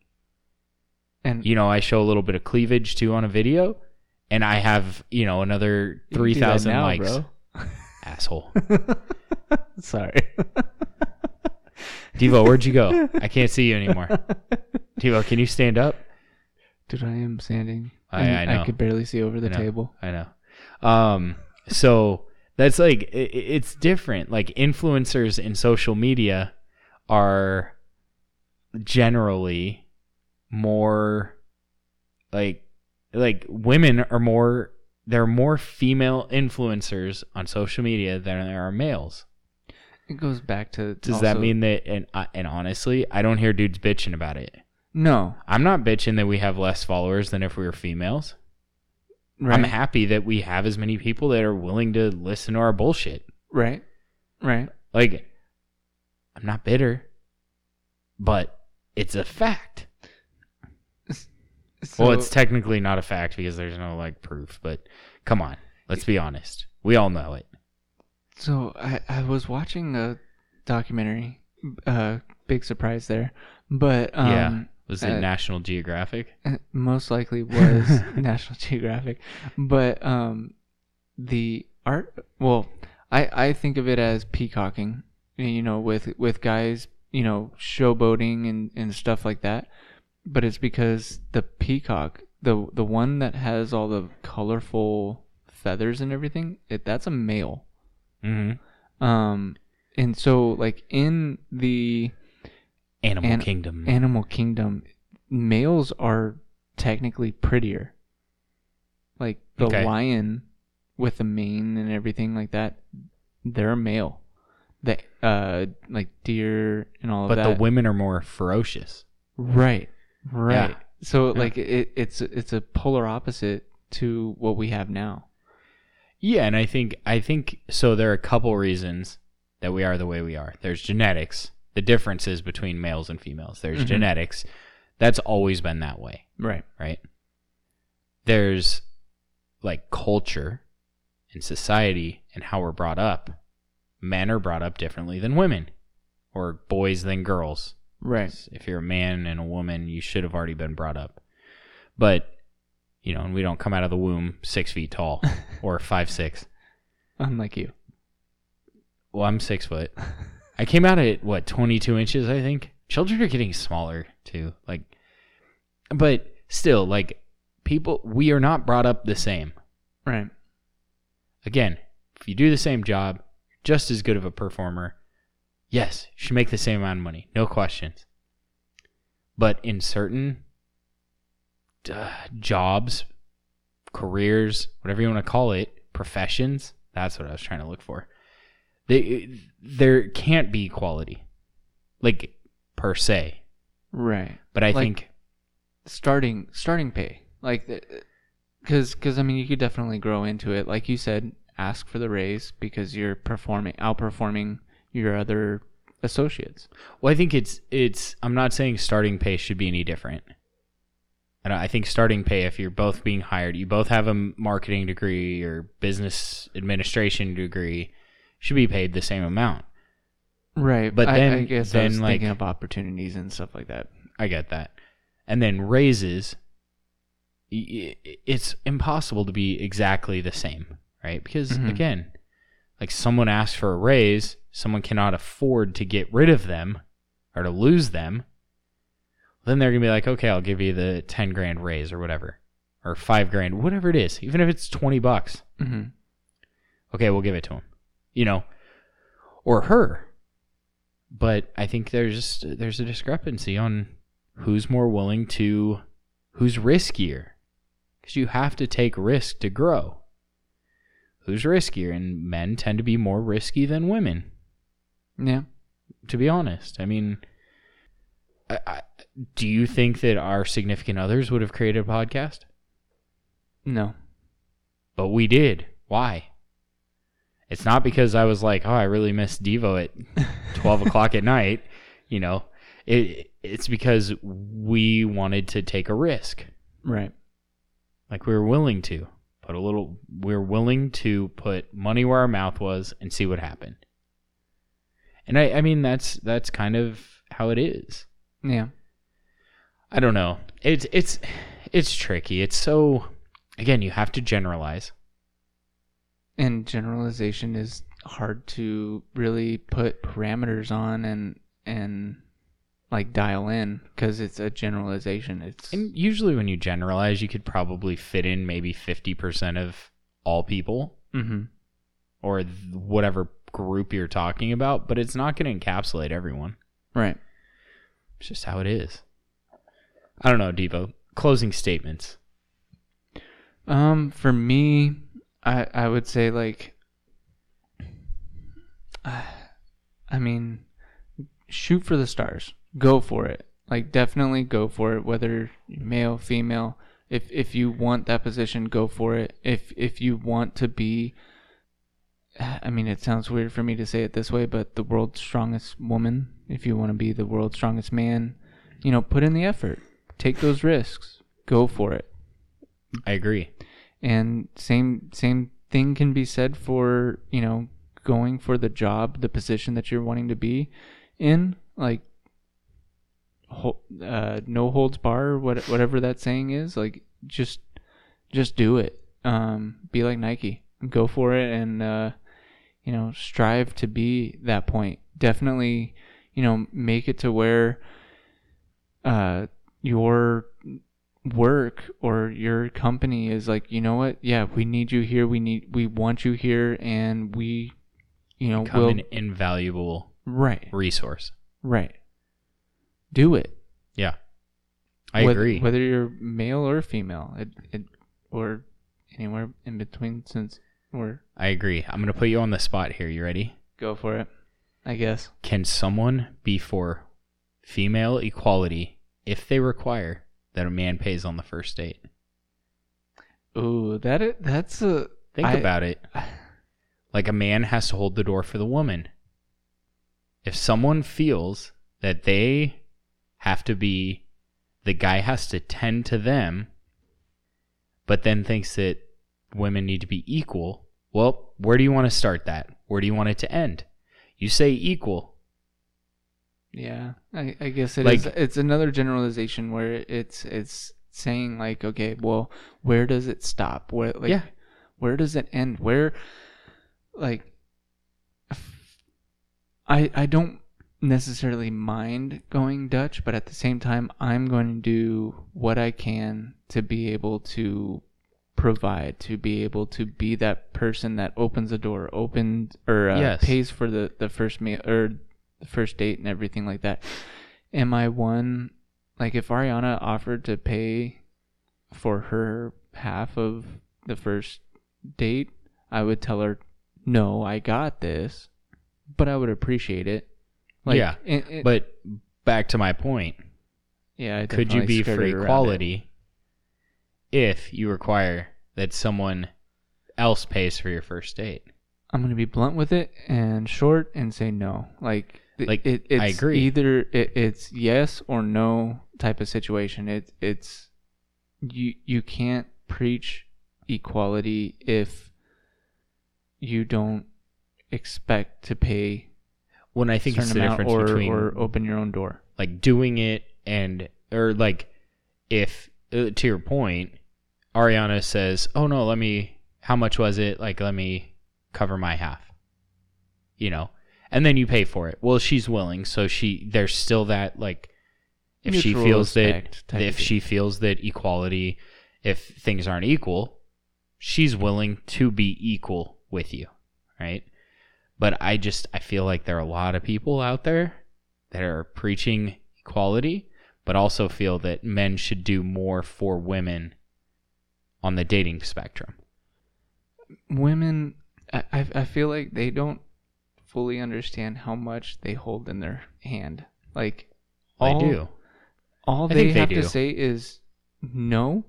and You know, I show a little bit of cleavage too on a video, and I have, you know, another you can do that 3,000 likes. Asshole. Sorry. Devo, where'd you go? I can't see you anymore. Devo, can you stand up? Dude, I am standing. I- I know. I could barely see over the I table. I know. Um, so that's like i i- it's different. Like influencers in social media are generally more like like women are more there are more female influencers on social media than there are males. It goes back to. Does that mean that and and honestly, I don't hear dudes bitching about it. No? I'm not bitching that we have less followers than if we were females. Right. I'm happy that we have as many people that are willing to listen to our bullshit. right. Right. Like, I'm not bitter, but it's a fact. So, well, it's technically not a fact because there's no like proof, but come on, let's be honest. We all know it. So I, I was watching a documentary. Uh, big surprise there, but um, yeah. Was it uh, National Geographic? most likely was National Geographic, but um, the art. Well, I I think of it as peacocking. You know, with with guys, you know, showboating and and stuff like that. But it's because the peacock, the the one that has all the colorful feathers and everything, it that's a male. Mm-hmm. Um, and so like in the Animal An- Kingdom. animal kingdom, males are technically prettier. Like the Okay. lion with the mane and everything like that, they're a male. The uh like deer and all but of that. But the women are more ferocious. right, right. Yeah. So Yeah. like it, it's it's a polar opposite to what we have now. Yeah, and I think I think so. There are a couple reasons that we are the way we are. There's genetics, the differences between males and females. There's Mhm. genetics. That's always been that way, Right. right? There's like culture and society and how we're brought up. Men are brought up differently than women or boys than girls. Right. If you're a man and a woman, you should have already been brought up. But, you know, and we don't come out of the womb six feet tall or five six. Unlike you. Well, I'm six foot. I came out at what, 22 inches, I think. Children are getting smaller too. Like, but still, like, people, we are not brought up the same. Right. Again, if you do the same job, just as good of a performer, yes, you should make the same amount of money. No questions. But in certain uh, jobs, careers, whatever you want to call it, professions, that's what I was trying to look for. They, there can't be equality, like per se. Right. But I Like- think starting starting pay like because because i mean you could definitely grow into it like you said ask for the raise because you're performing outperforming your other associates Well, I think it's it's. I'm not saying starting pay should be any different. And I think starting pay, if you're both being hired, you both have a marketing degree or business administration degree, should be paid the same amount. right But I, then- I guess i then, was like- thinking of opportunities and stuff like that I get that. And then raises, it's impossible to be exactly the same, right? Because Mhm. again, like someone asks for a raise, someone cannot afford to get rid of them or to lose them. Then they're gonna be like, okay, I'll give you the ten grand raise or whatever, or five grand, whatever it is, even if it's twenty bucks. hmm Okay, we'll give it to him, you know, or her. But I think there's there's a discrepancy on who's more willing to, who's riskier, because you have to take risk to grow. Who's riskier, and men tend to be more risky than women. yeah To be honest, I mean, I, I, do you think that our significant others would have created a podcast? no But we did. Why? It's not because I was like, oh, I really miss Devo at 12 o'clock at night. You know, it, it's because we wanted to take a risk. right Like we were willing to put a little, we were willing to put money where our mouth was and see what happened. And I, I mean, that's, that's kind of how it is. yeah I don't know. It's, it's, it's tricky. It's so, again, you have to generalize. And generalization is hard to really put parameters on and and like dial in because it's a generalization it's And usually, when you generalize, you could probably fit in maybe 50% of all people hmm or th- whatever group you're talking about, but it's not going to encapsulate everyone. right It's just how it is. I don't know, Devo. Closing statements. Um, for me, I I would say like, I mean, shoot for the stars. Go for it. Like definitely go for it. Whether male, female, if if you want that position, go for it. If if you want to be, I mean, it sounds weird for me to say it this way, but the world's strongest woman. If you want to be the world's strongest man, you know, put in the effort. Take those risks. Go for it I agree. And same same thing can be said for you know going for the job the position that you're wanting to be in like uh, no holds bar what whatever that saying is like just just do it. Um be like Nike. Go for it and uh you know strive to be that point. Definitely you know make it to where uh your work or your company is like, you know what? Yeah, we need you here. We need, we want you here, and we, you know, Become will an invaluable right, resource. right. Do it. Yeah. I Whether- agree. Whether you're male or female, it, it, or anywhere in between, since we're I agree. I'm going to put you on the spot here. You ready? go for it. I guess. Can someone be for female equality if they require that a man pays on the first date? Ooh, that that's a Think I- about it. Like a man has to hold the door for the woman. if someone feels that they have to be the guy has to tend to them but then thinks that women need to be equal well where do you want to start that where do you want it to end you say equal Yeah, I, I guess it is. Like- It's another generalization where it's it's saying like, okay, well, where does it stop? Where like, Yeah. where does it end? Where, like, I I don't necessarily mind going Dutch, but at the same time, I'm going to do what I can to be able to provide, to be able to be that person that opens the door, opens or uh, Yes. pays for the the first meal or the first date and everything like that. Am I one like if Ariana offered to pay for her half of the first date, I would tell her, "No, I got this," but I would appreciate it. Yeah, it- it- but back to my point yeah, I could you be for equality if you require that someone else pays for your first date I'm gonna be blunt with it and short and say no. Like, Like, it, I agree. Either it, it's yes or no type of situation. It it's you you can't preach equality if you don't expect to pay when i think a it's the difference or, between or open your own door. like doing it and or like if uh, to your point ariana says oh no let me how much was it like let me cover my half you know and then you pay for it. Well she's willing so she there's still that like if she feels that if she feels that equality if things aren't equal she's willing to be equal with you right? But i just i feel like there are a lot of people out there that are preaching equality but also feel that men should do more for women on the dating spectrum. Women I I feel like they don't fully understand how much they hold in their hand. Like i all, do. all I they have to say is no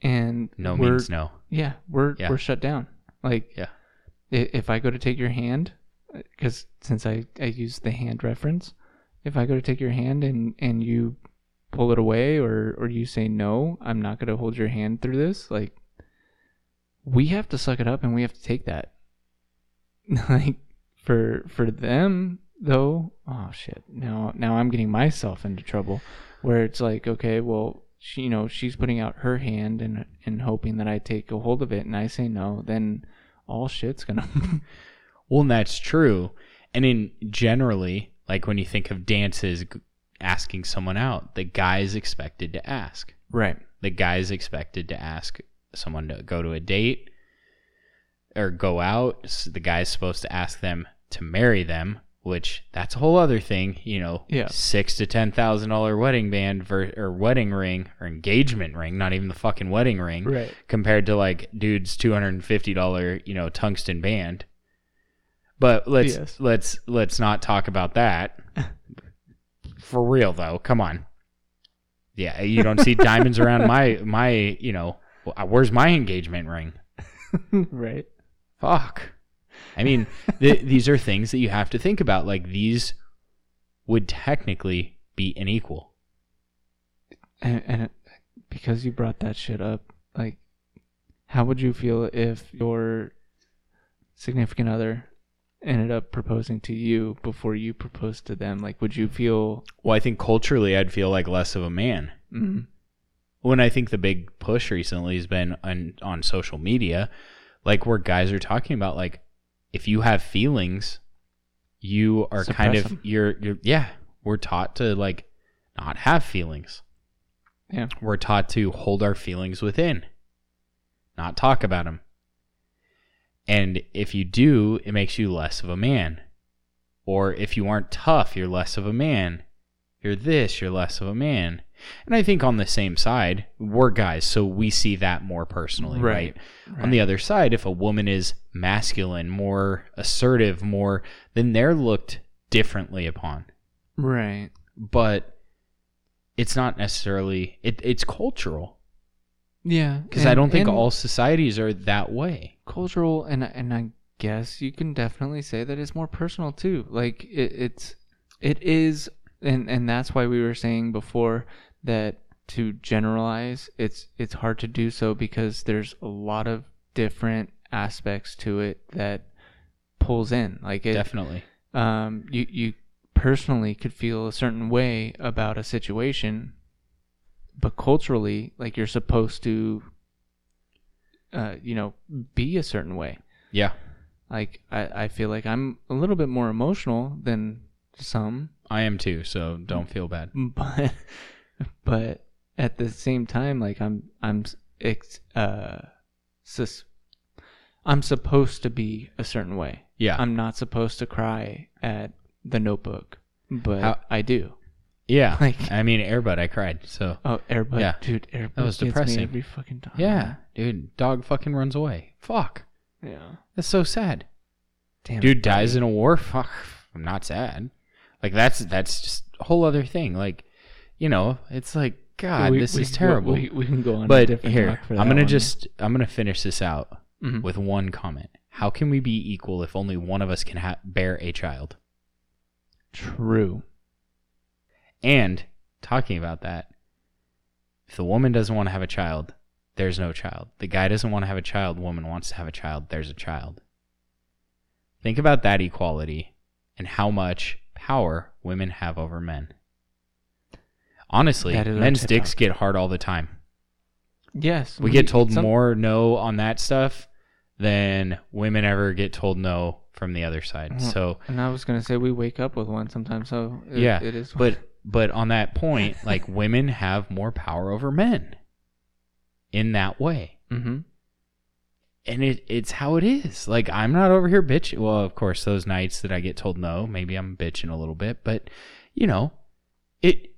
and no means no. Yeah we're Yeah. we're shut down. Like Yeah. if i go to take your hand because since i i use the hand reference if i go to take your hand and and you pull it away or or you say no i'm not going to hold your hand through this like we have to suck it up and we have to take that. Like for for them though oh shit now now i'm getting myself into trouble where it's like okay well she you know she's putting out her hand and and hoping that i take a hold of it and i say no then all shit's gonna Well, and that's true. And in generally, like when you think of dances, asking someone out, the guy is expected to ask. right The guy is expected to ask someone to go to a date or go out. The guy's supposed to ask them to marry them, which that's a whole other thing. You know, Yeah. six to ten thousand dollar wedding band ver- or wedding ring or engagement ring, not even the fucking wedding ring right compared to like dude's two hundred and fifty dollar you know tungsten band. But let's Yes. let's let's not talk about that. For real though, come on. Yeah, you don't see diamonds around my my you know where's my engagement ring? right Fuck. I mean, th- these are things that you have to think about. Like these would technically be unequal. and, and because you brought that shit up like how would you feel if your significant other ended up proposing to you before you proposed to them like would you feel Well, I think culturally, I'd feel like less of a man. mm, when I think the big push recently has been on on social media, like where guys are talking about like if you have feelings, you are kind of you're you're yeah, we're taught to like not have feelings. yeah We're taught to hold our feelings within, not talk about them. And if you do, it makes you less of a man. Or if you aren't tough, you're less of a man. You're this, you're less of a man. And I think on the same side, we're guys, so we see that more personally, right? On the other side, if a woman is masculine, more assertive, more, then they're looked differently upon. right But it's not necessarily, it, it's cultural. yeah Because I don't think all societies are that way. cultural and and i guess you can definitely say that it's more personal too like it, it's It is, and and that's why we were saying before that to generalize, it's it's hard to do so because there's a lot of different aspects to it that pulls in. Like it, Definitely. um, you you personally could feel a certain way about a situation, but culturally, like you're supposed to, uh, you know, be a certain way. Yeah. Like I, I feel like I'm a little bit more emotional than some, I am too, so don't feel bad. but but at the same time, like I'm I'm ex, uh, sus, I'm supposed to be a certain way. Yeah. I'm not supposed to cry at the Notebook, but How- I do. yeah. like- I mean, Airbud, I cried. So, Oh, Airbud, Yeah. dude, Airbud That was gets me depressing. every fucking time. yeah, dude, dog fucking runs away. Fuck. yeah. That's so sad. Damn, Dude dies in a war. Fuck. I'm not sad. Like that's that's just a whole other thing. Like, you know, it's like God, We- this we- is terrible. We, we can go on. a but different here, I'm gonna one. just I'm gonna finish this out Mhm. with one comment. How can we be equal if only one of us can ha- bear a child? true. And talking about that, if the woman doesn't want to have a child, there's no child. The guy doesn't want to have a child, woman wants to have a child, there's a child. Think about that equality and how much power women have over men. Honestly, That is our men's dicks get hard all the time. Yes, We get told some- more no on that stuff than women ever get told no from the other side. Mhm. So And I was gonna say we wake up with one sometimes, so it, yeah, it is. But but on that point, like women have more power over men in that way, hmm and it it's how it is. Like I'm not over here bitching. Well, of course, those nights that I get told no, maybe I'm bitching a little bit, but you know, it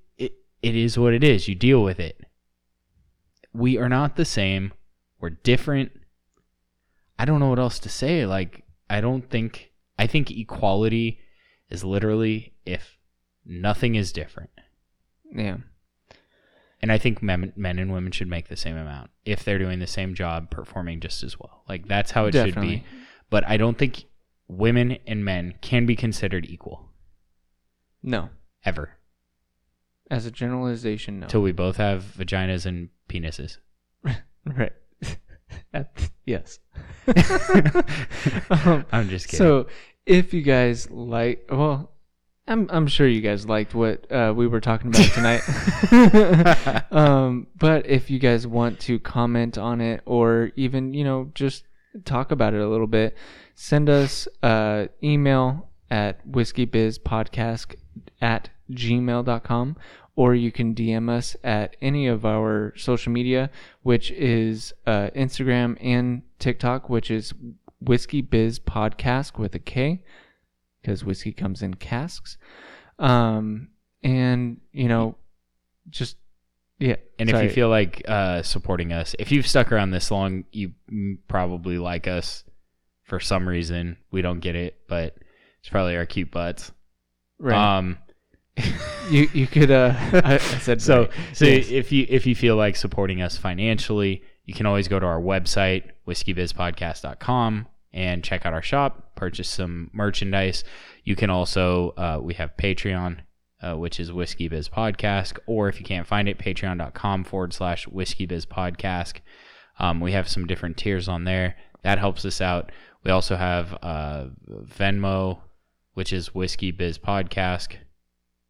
it is what it is. You deal with it. We are not the same. We're different. I don't know what else to say. Like I don't think I think equality is literally if nothing is different. yeah, And I think men, men and women should make the same amount if they're doing the same job, performing just as well. Like that's how it should Definitely. be. But I don't think women and men can be considered equal no. ever As a generalization, no. until we both have vaginas and penises. right. At- yes. um, I'm just kidding. So, if you guys like, well, I'm I'm sure you guys liked what uh, we were talking about tonight. um, but if you guys want to comment on it, or even you know just talk about it a little bit, send us uh, email at whiskeybizpodcast at gmail.com or you can DM us at any of our social media, which is uh, Instagram and TikTok, which is Whiskey Biz Podcast with a K, because whiskey comes in casks. Um, and you know, just yeah. and if you feel like uh, supporting us, if you've stuck around this long, you probably like us for some reason. We don't get it, but it's probably our cute butts. right, Um, you you could uh, I, I said so right. so Yes. if you if you feel like supporting us financially you can always go to our website whiskeybizpodcast.com and check out our shop purchase some merchandise. You can also uh, we have patreon uh, which is whiskey biz podcast or if you can't find it patreon.com forward slash whiskey biz podcast. Um, we have some different tiers on there. That helps us out. We also have uh, venmo which is whiskey biz podcast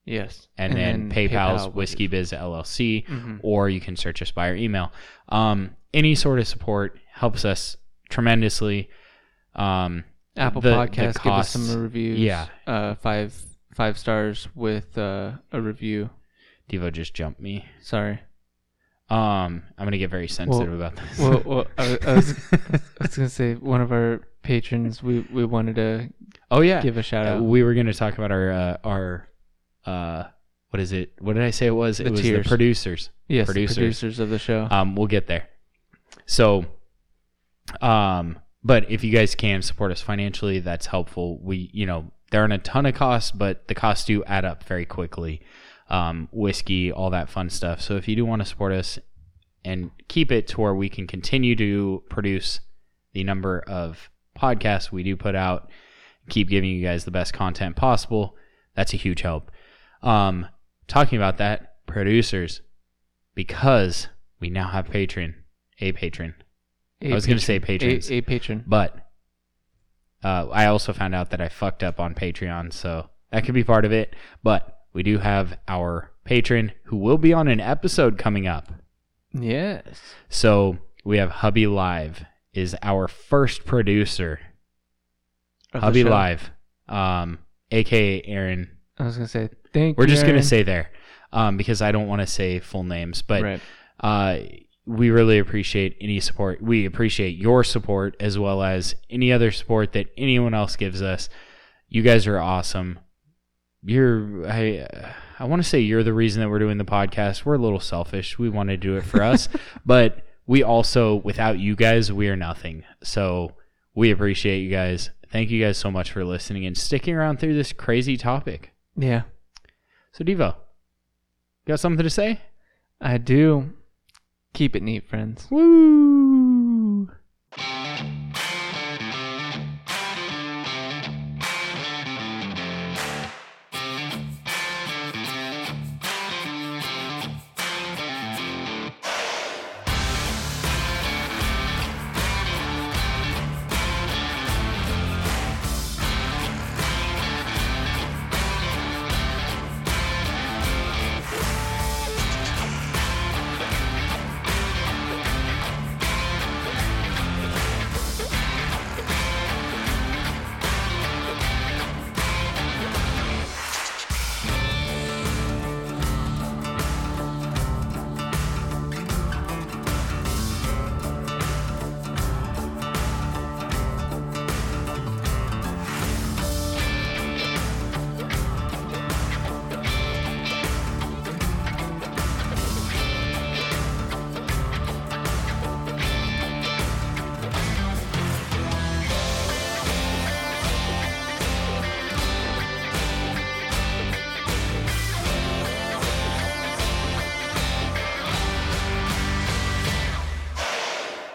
yes, and, then, PayPal's which Whiskey Biz LLC, Mhm. or you can search us by our email. Um, any sort of support helps us tremendously. Um, Apple the- the Podcast, give us some reviews. yeah. uh, five five stars with uh, a review. Devo just jumped me. Sorry. Um, I'm gonna get very sensitive about this. Well, well I, I was I was gonna say one of our patrons. We we wanted to oh yeah, give a shout Uh, out. we were gonna talk about our uh, our uh, what is it? What did I say it was? The it was tiers. the producers. yes, producers. producers of the show. Um, we'll get there. So, um, but if you guys can support us financially, that's helpful. We, you know, there aren't a ton of costs, but the costs do add up very quickly. Um, whiskey, all that fun stuff. So if you do want to support us and keep it to where we can continue to produce the number of podcasts we do put out, keep giving you guys the best content possible, That's a huge help. Um, talking about that, producers, because we now have patron, a patron. A I was going to say patron. patrons, A, a patron. but uh, I also found out that I fucked up on Patreon, so that could be part of it. But we do have our patron who will be on an episode coming up. Yes. So we have Hubby Live is our first producer. Of Hubby. Live, um, aka Aaron. I was gonna say thank We're just gonna say there, um, because I don't want to say full names, but right. uh, we really appreciate any support. We appreciate your support as well as any other support that anyone else gives us. You guys are awesome. You're I I want to say you're the reason that we're doing the podcast. We're a little selfish. We want to do it for us, but we also without you guys, we are nothing. So we appreciate you guys. Thank you guys so much for listening and sticking around through this crazy topic. Yeah, So Devo, got something to say? I do. Keep it neat, friends. Woo!